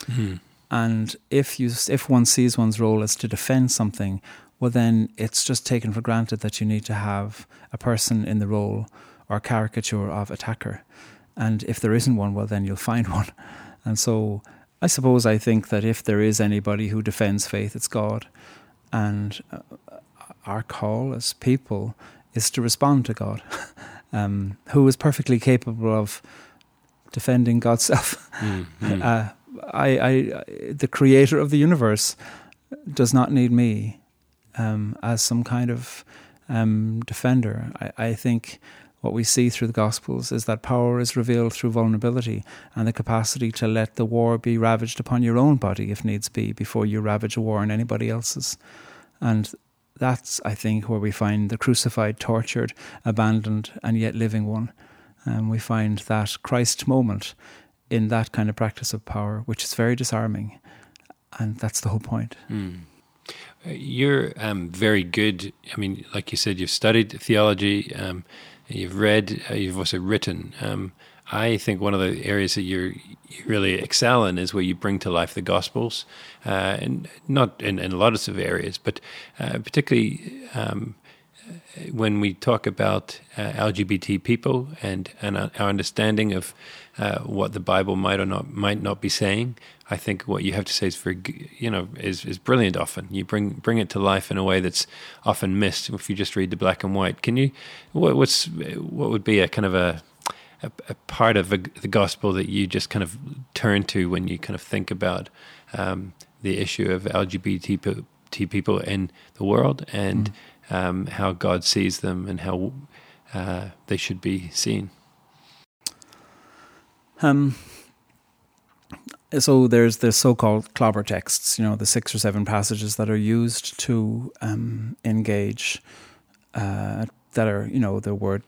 Mm-hmm. And if you if one sees one's role as to defend something, well then it's just taken for granted that you need to have a person in the role or caricature of attacker. And if there isn't one, well then you'll find one. And so I suppose I think that if there is anybody who defends faith, it's God. And uh, our call as people is to respond to God, um, who is perfectly capable of defending God's self. Mm, mm. Uh, I, I, the creator of the universe does not need me um, as some kind of um, defender. I, I think what we see through the Gospels is that power is revealed through vulnerability and the capacity to let the war be ravaged upon your own body, if needs be, before you ravage a war on anybody else's. And that's, I think, where we find the crucified, tortured, abandoned, and yet living one. And we find that Christ moment in that kind of practice of power, which is very disarming. And that's the whole point. Mm. You're um, very good. I mean, like you said, you've studied theology. Um, You've read, uh, you've also written. Um, I think one of the areas that you really excel in is where you bring to life the Gospels, uh, and not in, in lots of areas, but uh, particularly um, when we talk about uh, LGBT people and, and our understanding of uh, what the Bible might or not might not be saying. I think what you have to say is very, you know, is, is brilliant. Often you bring bring it to life in a way that's often missed if you just read the black and white. Can you? What, what's what would be a kind of a a, a part of a, the gospel that you just kind of turn to when you kind of think about um, the issue of LGBT people in the world and mm. um, how God sees them and how uh, they should be seen. Um, so there's the so-called clobber texts, you know, the six or seven passages that are used to um, engage, uh, that are, you know, the word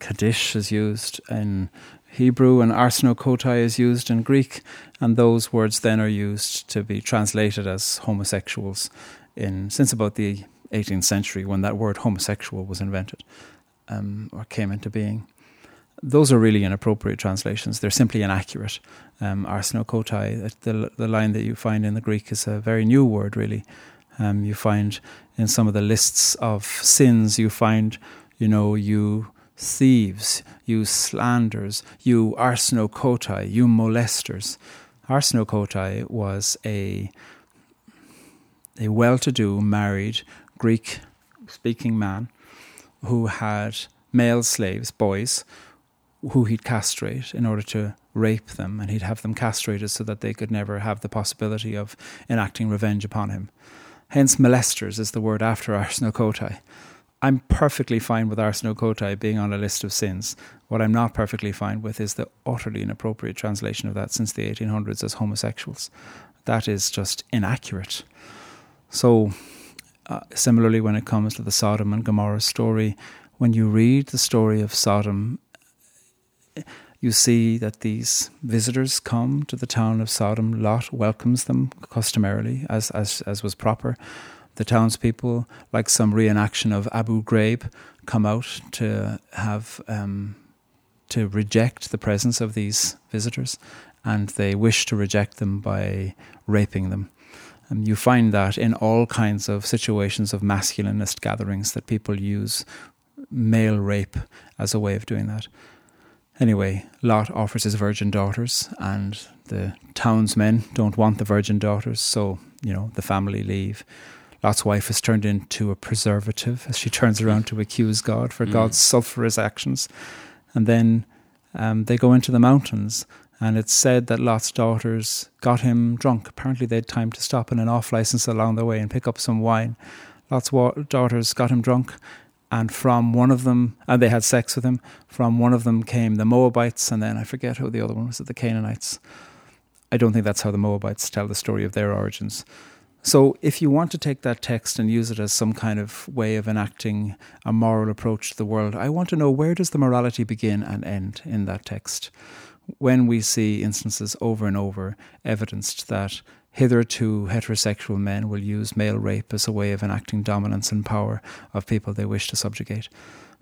qadesh is used in Hebrew and arsenokoitai is used in Greek, and those words then are used to be translated as homosexuals in since about the 18th century when that word homosexual was invented um, or came into being those are really inappropriate translations. They're simply inaccurate. Um, arsenokoitai, uh, the, the line that you find in the Greek is a very new word, really. Um, you find in some of the lists of sins, you find, you know, you thieves, you slanders, you arsenokoitai, you molesters. Arsenokoitai was a a well-to-do married Greek-speaking man who had male slaves, boys, who he'd castrate in order to rape them, and he'd have them castrated so that they could never have the possibility of enacting revenge upon him. Hence, molesters is the word after arsenokoitai. I'm perfectly fine with ars being on a list of sins. What I'm not perfectly fine with is the utterly inappropriate translation of that since the 1800s as homosexuals. That is just inaccurate. So, uh, similarly, when it comes to the Sodom and Gomorrah story, when you read the story of Sodom, you see that these visitors come to the town of Sodom. Lot welcomes them customarily, as, as, as was proper the townspeople, like some reenaction of Abu Ghraib, come out to have um, to reject the presence of these visitors, and they wish to reject them by raping them. And you find that in all kinds of situations of masculinist gatherings that people use male rape as a way of doing that. Anyway, Lot offers his virgin daughters, and the townsmen don't want the virgin daughters, so you know the family leave. Lot's wife is turned into a preservative as she turns around to accuse God for mm. God's sulphurous actions. And then um, they go into the mountains, and it's said that Lot's daughters got him drunk. Apparently, they had time to stop in an off license along the way and pick up some wine. Lot's wa- daughters got him drunk, and from one of them, and they had sex with him. From one of them came the Moabites, and then I forget who the other one was, the Canaanites. I don't think that's how the Moabites tell the story of their origins. So, if you want to take that text and use it as some kind of way of enacting a moral approach to the world, I want to know where does the morality begin and end in that text? When we see instances over and over evidenced that hitherto heterosexual men will use male rape as a way of enacting dominance and power of people they wish to subjugate.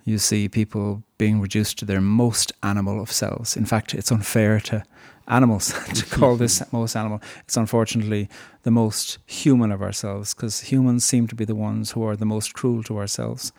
You see people being reduced to their most animal of selves. In fact, it's unfair to animals to call this most animal. It's unfortunately the most human of ourselves because humans seem to be the ones who are the most cruel to ourselves.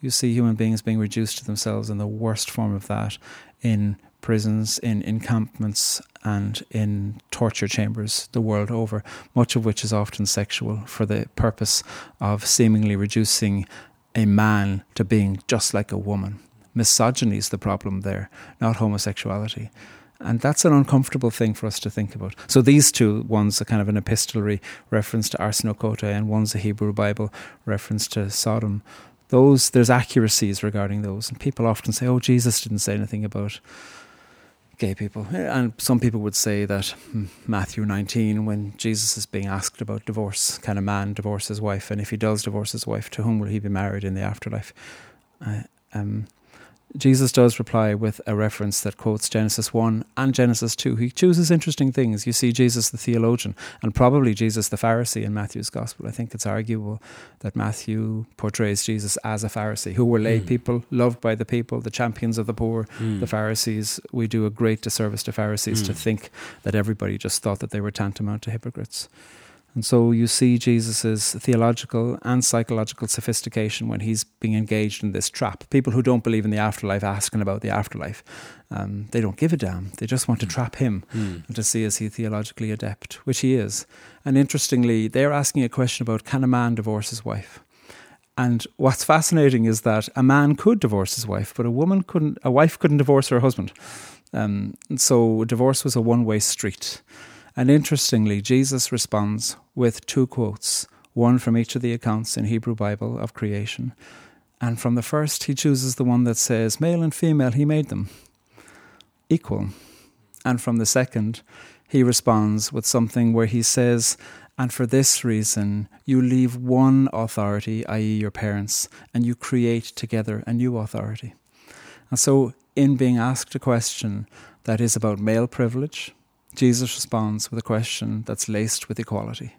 You see human beings being reduced to themselves in the worst form of that in prisons, in encampments, and in torture chambers the world over, much of which is often sexual for the purpose of seemingly reducing a man to being just like a woman. Misogyny is the problem there, not homosexuality. And that's an uncomfortable thing for us to think about. So these two, one's a kind of an epistolary reference to arsenokoitai, and one's a Hebrew Bible reference to Sodom. Those there's accuracies regarding those, and people often say, "Oh, Jesus didn't say anything about gay people," and some people would say that hmm, Matthew 19, when Jesus is being asked about divorce, can a man divorce his wife, and if he does divorce his wife, to whom will he be married in the afterlife? Uh, um, Jesus does reply with a reference that quotes Genesis 1 and Genesis 2. He chooses interesting things. You see Jesus the theologian and probably Jesus the Pharisee in Matthew's Gospel. I think it's arguable that Matthew portrays Jesus as a Pharisee, who were lay mm. people, loved by the people, the champions of the poor, mm. the Pharisees. We do a great disservice to Pharisees mm. to think that everybody just thought that they were tantamount to hypocrites. And so you see Jesus' theological and psychological sophistication when he's being engaged in this trap. People who don't believe in the afterlife asking about the afterlife, um, they don't give a damn. They just want to trap him mm. and to see is he theologically adept, which he is. And interestingly, they're asking a question about can a man divorce his wife? And what's fascinating is that a man could divorce his wife, but a woman couldn't. A wife couldn't divorce her husband. Um, so divorce was a one-way street. And interestingly, Jesus responds with two quotes, one from each of the accounts in Hebrew Bible of creation. And from the first, he chooses the one that says, Male and female, he made them equal. And from the second, he responds with something where he says, And for this reason, you leave one authority, i.e., your parents, and you create together a new authority. And so, in being asked a question that is about male privilege, Jesus responds with a question that's laced with equality.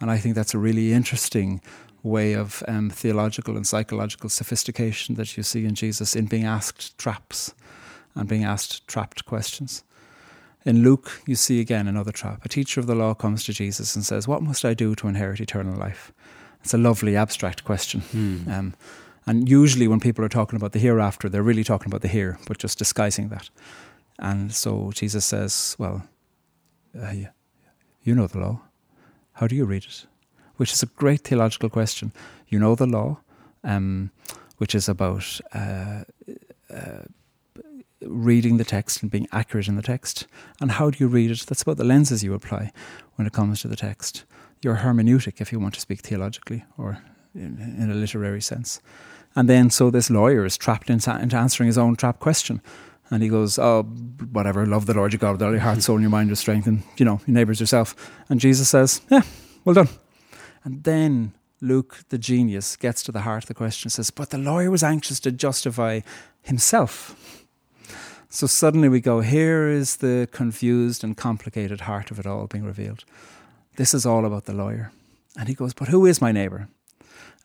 And I think that's a really interesting way of um, theological and psychological sophistication that you see in Jesus in being asked traps and being asked trapped questions. In Luke, you see again another trap. A teacher of the law comes to Jesus and says, What must I do to inherit eternal life? It's a lovely abstract question. Mm. Um, and usually, when people are talking about the hereafter, they're really talking about the here, but just disguising that. And so Jesus says, Well, uh, you know the law. How do you read it? Which is a great theological question. You know the law, um, which is about uh, uh, reading the text and being accurate in the text. And how do you read it? That's about the lenses you apply when it comes to the text. Your hermeneutic, if you want to speak theologically or in, in a literary sense. And then so this lawyer is trapped into answering his own trap question. And he goes, Oh, whatever, love the Lord your God with all your heart, soul, and your mind, your strength, and, you know, your neighbours yourself. And Jesus says, Yeah, well done. And then Luke, the genius, gets to the heart of the question says, But the lawyer was anxious to justify himself. So suddenly we go, Here is the confused and complicated heart of it all being revealed. This is all about the lawyer. And he goes, But who is my neighbour?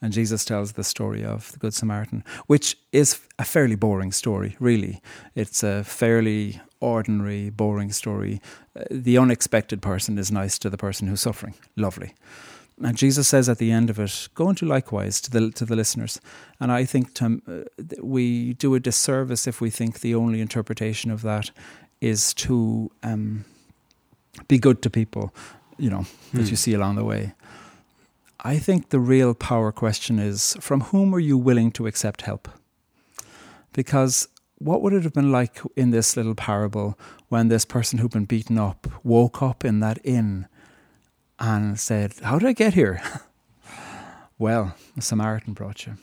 And Jesus tells the story of the Good Samaritan, which is a fairly boring story, really. It's a fairly ordinary, boring story. Uh, the unexpected person is nice to the person who's suffering. Lovely. And Jesus says at the end of it, "Go and do likewise to the to the listeners." And I think to, uh, we do a disservice if we think the only interpretation of that is to um, be good to people, you know, that you hmm. see along the way. I think the real power question is from whom are you willing to accept help? Because what would it have been like in this little parable when this person who'd been beaten up woke up in that inn and said, How did I get here? well, a Samaritan brought you.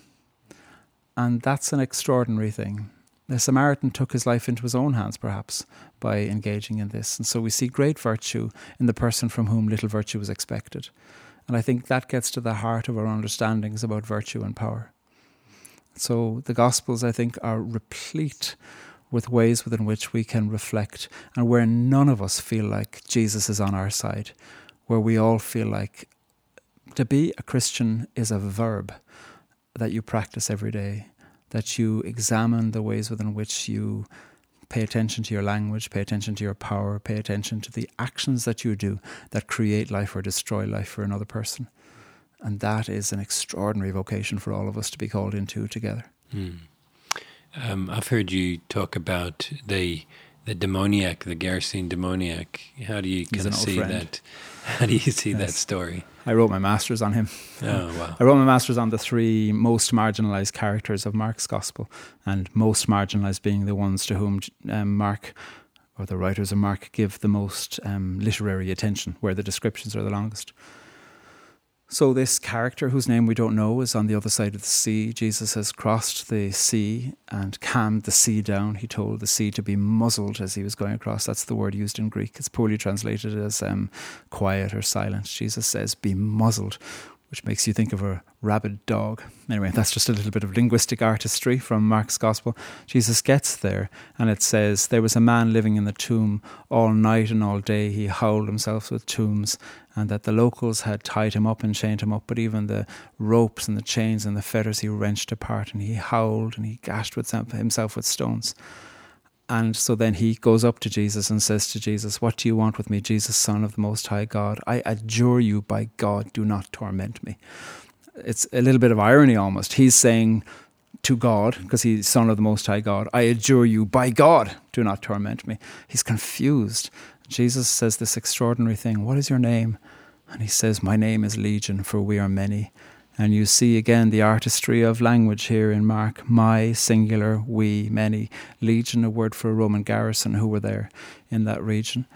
And that's an extraordinary thing. The Samaritan took his life into his own hands, perhaps, by engaging in this. And so we see great virtue in the person from whom little virtue was expected. And I think that gets to the heart of our understandings about virtue and power. So the Gospels, I think, are replete with ways within which we can reflect and where none of us feel like Jesus is on our side, where we all feel like to be a Christian is a verb that you practice every day, that you examine the ways within which you Pay attention to your language, pay attention to your power, pay attention to the actions that you do that create life or destroy life for another person. And that is an extraordinary vocation for all of us to be called into together. Mm. Um, I've heard you talk about the the demoniac, the Gerasene demoniac. How do you kind of see friend. that? How do you see yes. that story? I wrote my master's on him. Oh, wow. I wrote my master's on the three most marginalized characters of Mark's gospel, and most marginalized being the ones to whom um, Mark or the writers of Mark give the most um, literary attention, where the descriptions are the longest. So, this character, whose name we don't know, is on the other side of the sea. Jesus has crossed the sea and calmed the sea down. He told the sea to be muzzled as he was going across. That's the word used in Greek. It's poorly translated as um, quiet or silent. Jesus says, Be muzzled, which makes you think of a rabid dog. Anyway, that's just a little bit of linguistic artistry from Mark's Gospel. Jesus gets there, and it says, There was a man living in the tomb all night and all day. He howled himself with tombs, and that the locals had tied him up and chained him up, but even the ropes and the chains and the fetters he wrenched apart, and he howled and he gashed with himself with stones. And so then he goes up to Jesus and says to Jesus, What do you want with me, Jesus, Son of the Most High God? I adjure you by God, do not torment me. It's a little bit of irony almost. He's saying to God, because he's Son of the Most High God, I adjure you by God, do not torment me. He's confused. Jesus says this extraordinary thing What is your name? And he says, My name is Legion, for we are many. And you see again the artistry of language here in Mark. My, singular, we, many. Legion, a word for a Roman garrison who were there in that region.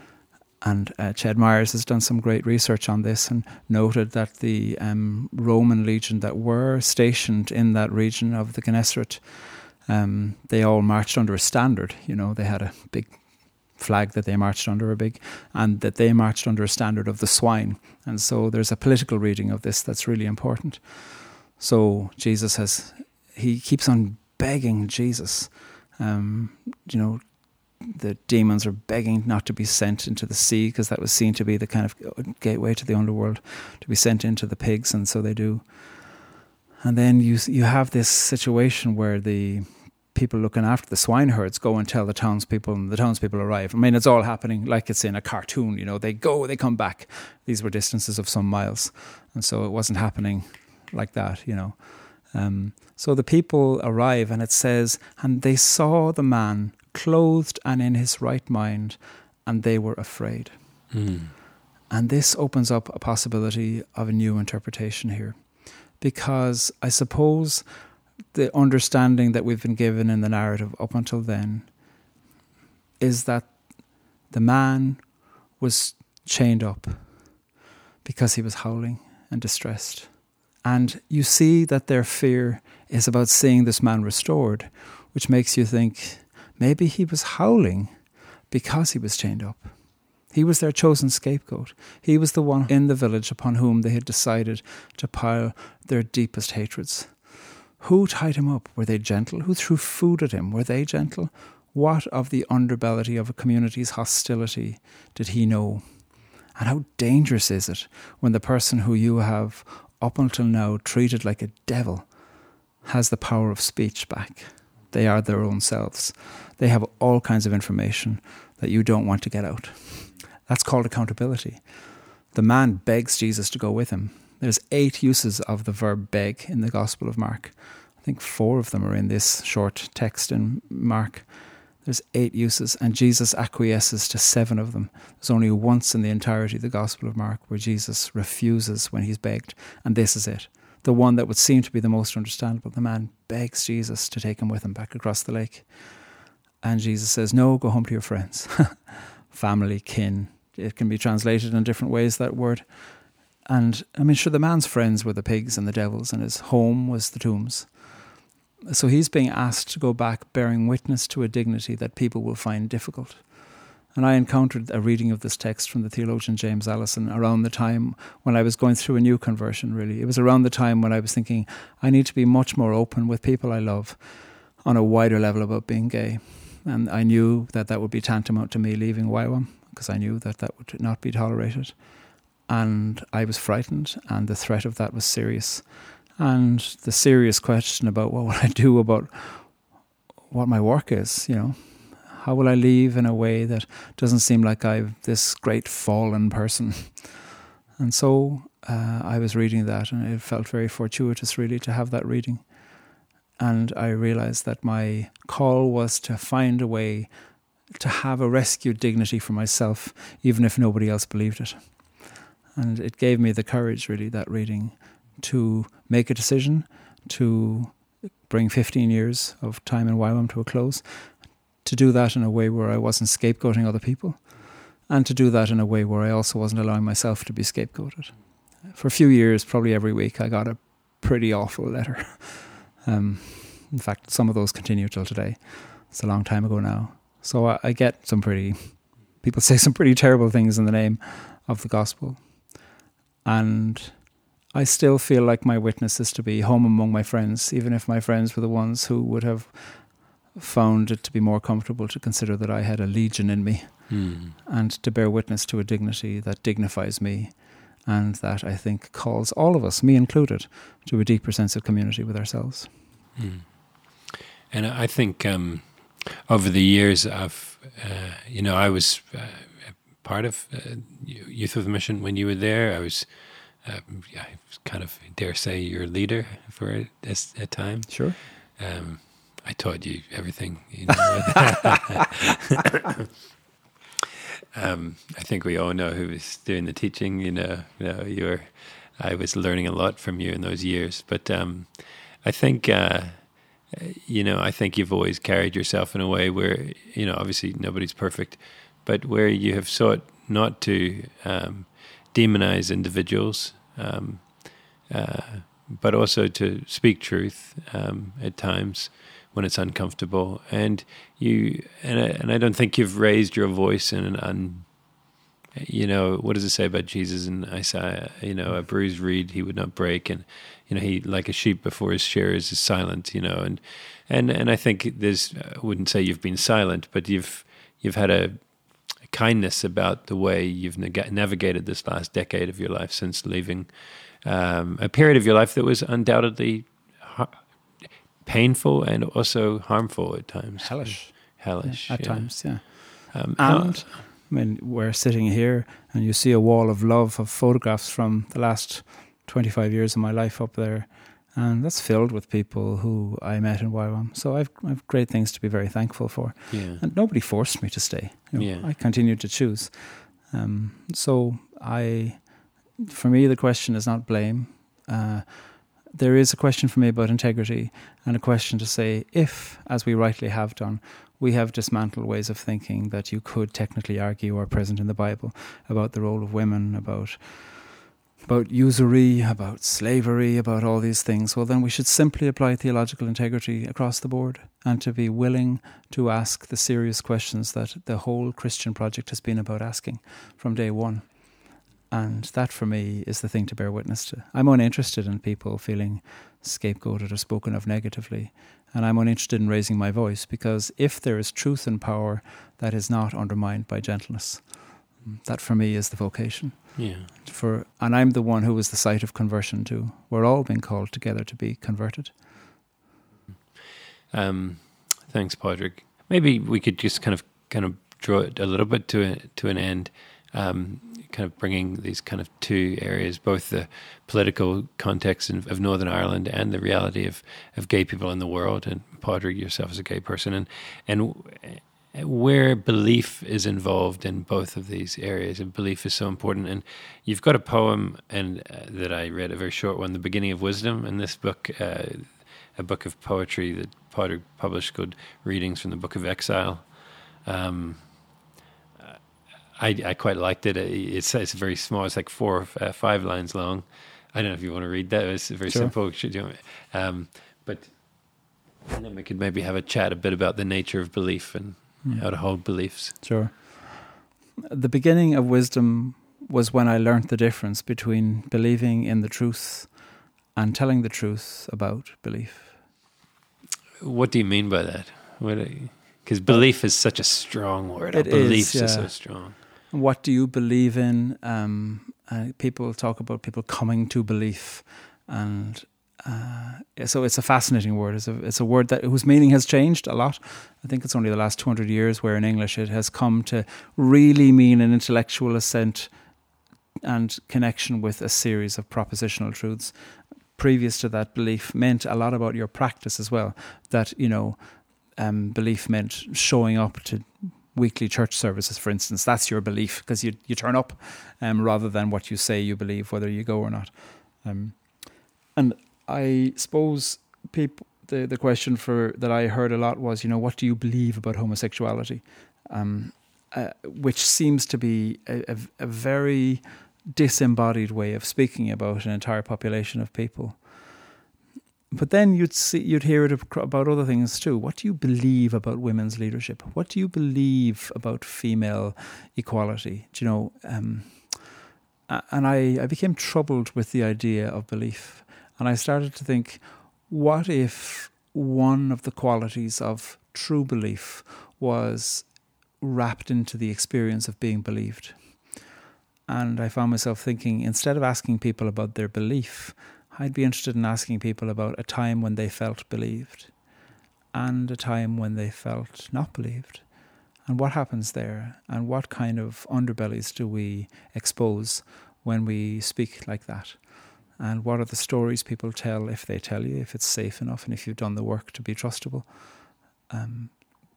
And uh, Ched Myers has done some great research on this and noted that the um, Roman legion that were stationed in that region of the Gennesaret, um, they all marched under a standard. You know, they had a big flag that they marched under, a big, and that they marched under a standard of the swine. And so there's a political reading of this that's really important. So Jesus has, he keeps on begging Jesus. Um, you know, the demons are begging not to be sent into the sea because that was seen to be the kind of gateway to the underworld, to be sent into the pigs, and so they do. And then you you have this situation where the people looking after the swine herds go and tell the townspeople, and the townspeople arrive. I mean, it's all happening like it's in a cartoon. You know, they go, they come back. These were distances of some miles, and so it wasn't happening like that. You know, um, so the people arrive, and it says, and they saw the man clothed and in his right mind, and they were afraid. Mm. And this opens up a possibility of a new interpretation here, because I suppose the understanding that we've been given in the narrative up until then is that the man was chained up because he was howling and distressed And you see that their fear is about seeing this man restored, which makes you think maybe he was howling because he was chained up. He was their chosen scapegoat. He was the one in the village upon whom they had decided to pile their deepest hatreds. Who tied him up? Were they gentle? Who threw food at him? Were they gentle? What of the underbelly of a community's hostility did he know? And how dangerous is it when the person who you have up until now treated like a devil has the power of speech back? They are their own selves. They have all kinds of information that you don't want to get out. That's called accountability. The man begs Jesus to go with him. There's eight uses of the verb beg in the Gospel of Mark. I think four of them are in this short text in Mark. There's eight uses, and Jesus acquiesces to seven of them. There's only once in the entirety of the Gospel of Mark where Jesus refuses when he's begged, and this is it. The one that would seem to be the most understandable. The man begs Jesus to take him with him back across the lake. And Jesus says, No, go home to your friends, family, kin, it can be translated in different ways, that word. And I mean, sure, the man's friends were the pigs and the devils, and his home was the tombs. So he's being asked to go back bearing witness to a dignity that people will find difficult. And I encountered a reading of this text from the theologian James Alison around the time when I was going through a new conversion, really. It was around the time when I was thinking, I need to be much more open with people I love on a wider level about being gay. And I knew that that would be tantamount to me leaving YWAM because I knew that that would not be tolerated. And I was frightened, and the threat of that was serious. And the serious question about what will I do about what my work is, you know, how will I leave in a way that doesn't seem like I'm this great fallen person? And so uh, I was reading that, and it felt very fortuitous, really, to have that reading. And I realized that my call was to find a way to have a rescued dignity for myself, even if nobody else believed it. And it gave me the courage, really, that reading, to make a decision, to bring 15 years of time in YWAM to a close, to do that in a way where I wasn't scapegoating other people, and to do that in a way where I also wasn't allowing myself to be scapegoated. For a few years, probably every week, I got a pretty awful letter. Um, in fact, some of those continue till today. It's a long time ago now. So I, I get some pretty, people say some pretty terrible things in the name of the gospel. And I still feel like my witness is to be home among my friends, even if my friends were the ones who would have found it to be more comfortable to consider that I had a legion in me mm. and to bear witness to a dignity that dignifies me and that I think calls all of us, me included, to a deeper sense of community with ourselves. Mm. And I think um, over the years, I've, uh, you know, I was uh, part of uh, Youth With A Mission when you were there. I was, um, I was kind of, dare say, your leader for a, a time. Sure. Um, I taught you everything. You know. um, I think we all know who was doing the teaching. You know, you know, you were. I was learning a lot from you in those years, but um, I think uh, you know, I think you've always carried yourself in a way where, you know, obviously nobody's perfect, but where you have sought not to um, demonize individuals, um, uh, but also to speak truth um, at times when it's uncomfortable. And you, and I, and I don't think you've raised your voice in an un, you know, what does it say about Jesus and Isaiah? You know, a bruised reed he would not break, and you know, he like a sheep before his shearers is silent, you know, and and and I think there's I wouldn't say you've been silent, but you've you've had a, a kindness about the way you've navigated this last decade of your life since leaving um, a period of your life that was undoubtedly ha- painful and also harmful at times, hellish, hellish yeah, at yeah. times, yeah. Um, and how, I mean, we're sitting here, and you see a wall of love of photographs from the last 25 years of my life up there. And that's filled with people who I met in YWAM. So I've, I've great things to be very thankful for. Yeah. And nobody forced me to stay. You know, yeah. I continued to choose. Um, so I, for me, the question is not blame. Uh, there is a question for me about integrity and a question to say if, as we rightly have done, we have dismantled ways of thinking that you could technically argue are present in the Bible about the role of women, about about usury, about slavery, about all these things, well, then we should simply apply theological integrity across the board and to be willing to ask the serious questions that the whole Christian project has been about asking from day one. And that for me is the thing to bear witness to. I'm uninterested in people feeling scapegoated or spoken of negatively. And I'm uninterested in raising my voice because if there is truth and power, that is not undermined by gentleness. That for me is the vocation. Yeah. For and I'm the one who was the site of conversion too. We're all being called together to be converted. Um, thanks, Padraig. Maybe we could just kind of kind of draw it a little bit to a, to an end. Um, kind of bringing these kind of two areas, both the political context of Northern Ireland and the reality of, of gay people in the world, and Padraig yourself as a gay person, and and where belief is involved in both of these areas, and belief is so important. And you've got a poem, and uh, that I read, a very short one, "The Beginning of Wisdom," in this book, uh, a book of poetry that Potter published called "Readings from the Book of Exile." Um, I, I, quite liked it. It's it's very small. It's like four or uh, five lines long. I don't know if you want to read that. It's very sure. simple. Um, but and then we could maybe have a chat a bit about the nature of belief and mm. how to hold beliefs. Sure. The beginning of wisdom was when I learned the difference between believing in the truth and telling the truth about belief. What do you mean by that? Because belief is such a strong word. It beliefs is, yeah. are so strong. What do you believe in? Um, uh, people talk about people coming to belief, and uh, so it's a fascinating word. It's a, it's a word that whose meaning has changed a lot. I think it's only the last 200 years where in English it has come to really mean an intellectual assent and connection with a series of propositional truths. Previous to that, belief meant a lot about your practice as well. That, you know, um, belief meant showing up to weekly church services, for instance. That's your belief because you, you turn up um, rather than what you say you believe, whether you go or not. Um, and I suppose people the the question for that I heard a lot was, you know, what do you believe about homosexuality? Um, uh, which seems to be a, a, a, very disembodied way of speaking about an entire population of people. But then you'd see, you'd hear it about other things too. What do you believe about women's leadership? What do you believe about female equality? Do you know? Um, and I, I became troubled with the idea of belief and I started to think, what if one of the qualities of true belief was wrapped into the experience of being believed? And I found myself thinking, instead of asking people about their belief, I'd be interested in asking people about a time when they felt believed and a time when they felt not believed. And what happens there? And what kind of underbellies do we expose when we speak like that? And what are the stories people tell if they tell you, if it's safe enough, and if you've done the work to be trustable. Um,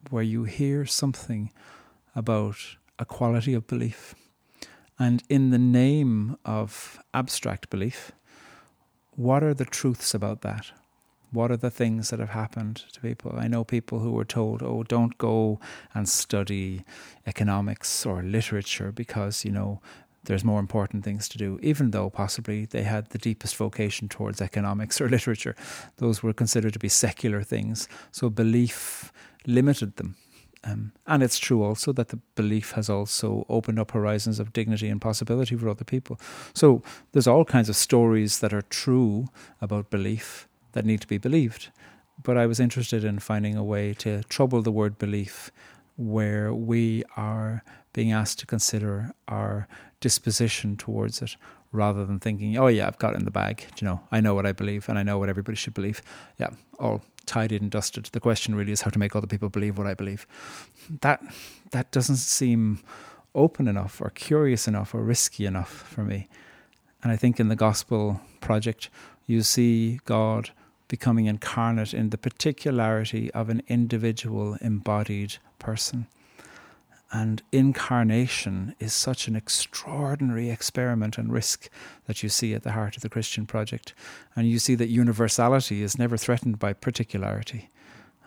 where you hear something about a quality of belief, and in the name of abstract belief, what are the truths about that? What are the things that have happened to people? I know people who were told, oh, don't go and study economics or literature because, you know, there's more important things to do, even though possibly they had the deepest vocation towards economics or literature. Those were considered to be secular things. So belief limited them. Um, and it's true also that the belief has also opened up horizons of dignity and possibility for other people. So there's all kinds of stories that are true about belief that need to be believed. But I was interested in finding a way to trouble the word belief where we are being asked to consider our disposition towards it rather than thinking, oh, yeah, I've got it in the bag. You know, I know what I believe and I know what everybody should believe. Yeah, all tidied and dusted. The question really is how to make other people believe what I believe. That, that doesn't seem open enough or curious enough or risky enough for me. And I think in the gospel project, you see God becoming incarnate in the particularity of an individual embodied person. And incarnation is such an extraordinary experiment and risk that you see at the heart of the Christian project. And you see that universality is never threatened by particularity.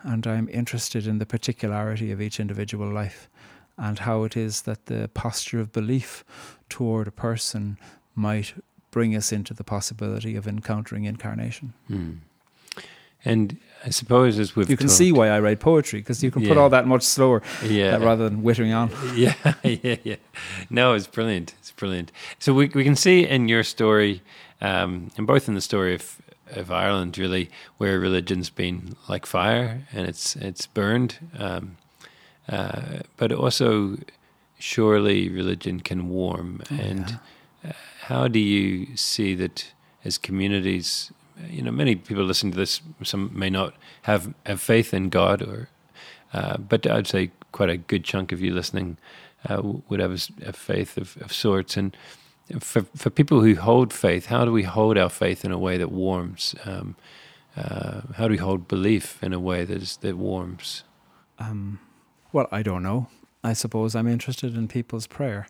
And I'm interested in the particularity of each individual life and how it is that the posture of belief toward a person might bring us into the possibility of encountering incarnation. Mm. And I suppose as we've you can talked, see why I write poetry because you can put all that much slower yeah, uh, rather than whittering on. yeah, yeah, yeah. No, it's brilliant. It's brilliant. So we we can see in your story, um, and both in the story of of Ireland, really, where religion's been like fire and it's it's burned, um, uh, but also surely religion can warm. and uh, how do you see that as communities? You know, many people listening to this, some may not have have faith in God or uh, but I'd say quite a good chunk of you listening uh, would have a, faith of, of sorts. And for for people who hold faith, how do we hold our faith in a way that warms? Um, uh, how do we hold belief in a way that is that warms? Um, well, I don't know. I suppose I'm interested in people's prayer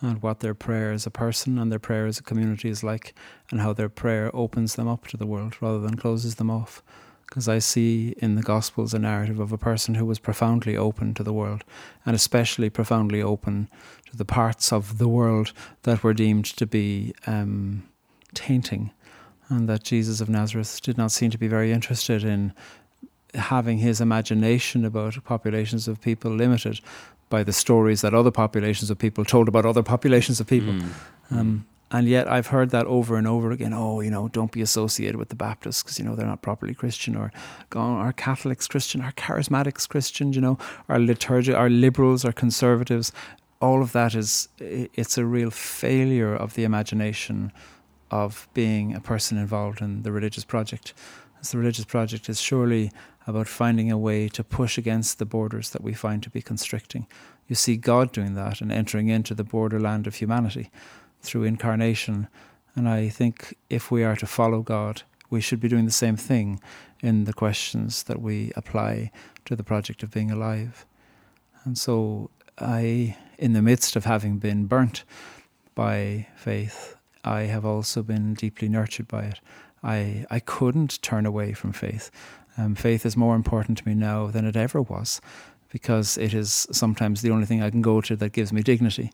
and what their prayer as a person and their prayer as a community is like, and how their prayer opens them up to the world rather than closes them off. Because I see in the Gospels a narrative of a person who was profoundly open to the world, and especially profoundly open to the parts of the world that were deemed to be um, tainting, and that Jesus of Nazareth did not seem to be very interested in having his imagination about populations of people limited by the stories that other populations of people told about other populations of people. Mm. Um, and yet I've heard that over and over again. Oh, you know, don't be associated with the Baptists because, you know, they're not properly Christian or are Catholics Christian, are charismatics Christian, you know, are liturgy, are liberals, are conservatives. All of that is, it's a real failure of the imagination of being a person involved in the religious project. As the religious project is surely about finding a way to push against the borders that we find to be constricting. You see God doing that and entering into the borderland of humanity through incarnation. And I think if we are to follow God, we should be doing the same thing in the questions that we apply to the project of being alive. And so I, in the midst of having been burnt by faith, I have also been deeply nurtured by it. I, I couldn't turn away from faith. Um, faith is more important to me now than it ever was because it is sometimes the only thing I can go to that gives me dignity.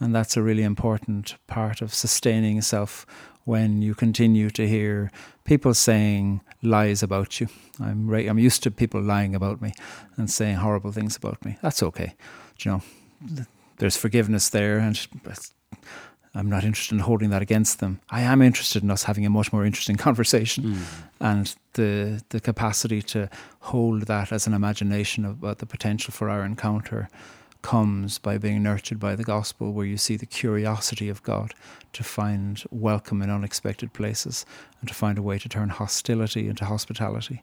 And that's a really important part of sustaining self when you continue to hear people saying lies about you. I'm, re- I'm used to people lying about me and saying horrible things about me. That's okay. Do you know, there's forgiveness there, and I'm not interested in holding that against them. I am interested in us having a much more interesting conversation Mm. and the the capacity to hold that as an imagination about the potential for our encounter comes by being nurtured by the gospel where you see the curiosity of God to find welcome in unexpected places and to find a way to turn hostility into hospitality.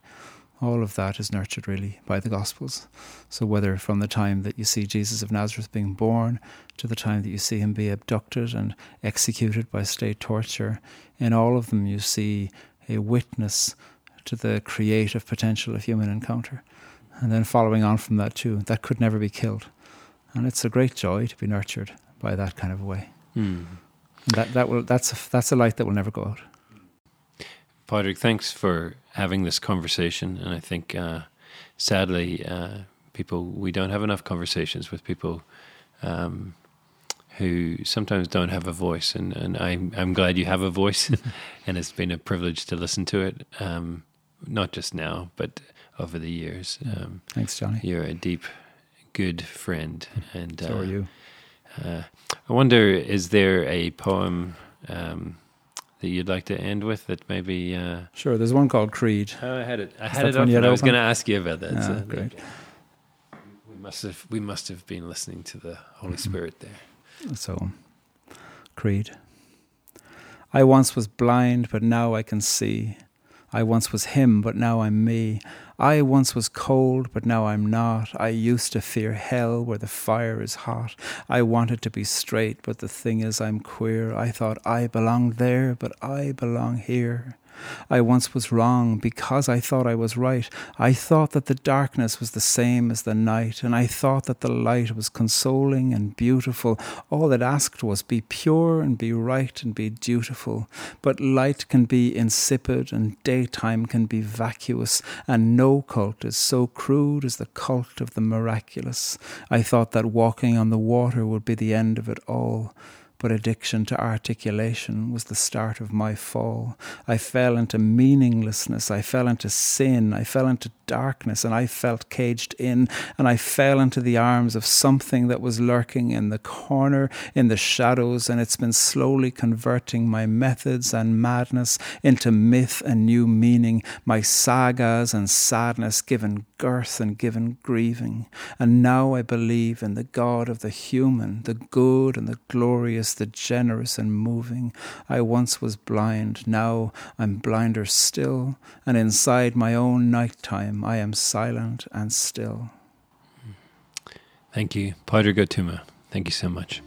All of that is nurtured really by the Gospels. So, whether from the time that you see Jesus of Nazareth being born to the time that you see him be abducted and executed by state torture, in all of them you see a witness to the creative potential of human encounter. And then following on from that, too, that could never be killed. And it's a great joy to be nurtured by that kind of way. Mm. That, that will, that's, a, that's a light that will never go out. Padraig, thanks for having this conversation. And I think, uh, sadly, uh, people we don't have enough conversations with people um, who sometimes don't have a voice. And, and I'm I'm glad you have a voice, and it's been a privilege to listen to it. Um, not just now, but over the years. Um, Thanks, Johnny. you're a deep, good friend, and So are uh, you. uh, I wonder, is there a poem um, that you'd like to end with that maybe? Uh, Sure, there's one called Creed. oh, I had it. I Is had it up. I was going to ask you about that. Ah, so great. We must have. We must have been listening to the Holy Spirit there. So, Creed. I once was blind, but now I can see. I once was him, but now I'm me. I once was cold, but now I'm not. I used to fear hell where the fire is hot. I wanted to be straight, but the thing is, I'm queer. I thought I belonged there, but I belong here. I once was wrong because I thought I was right. I thought that the darkness was the same as the night, and I thought that the light was consoling and beautiful. All it asked was be pure and be right and be dutiful. But light can be insipid, and daytime can be vacuous, and no cult is so crude as the cult of the miraculous. I thought that walking on the water would be the end of it all. But addiction to articulation was the start of my fall. I fell into meaninglessness, I fell into sin, I fell into darkness, and I felt caged in, and I fell into the arms of something that was lurking in the corner, in the shadows, and it's been slowly converting my methods and madness into myth and new meaning, my sagas and sadness given girth and given grieving. And now I believe in the God of the human, the good and the glorious, the generous and moving. I once was blind, now I'm blinder still, and inside my own night time I am silent and still. Thank you, Padraig Ó Tuama. Thank you so much.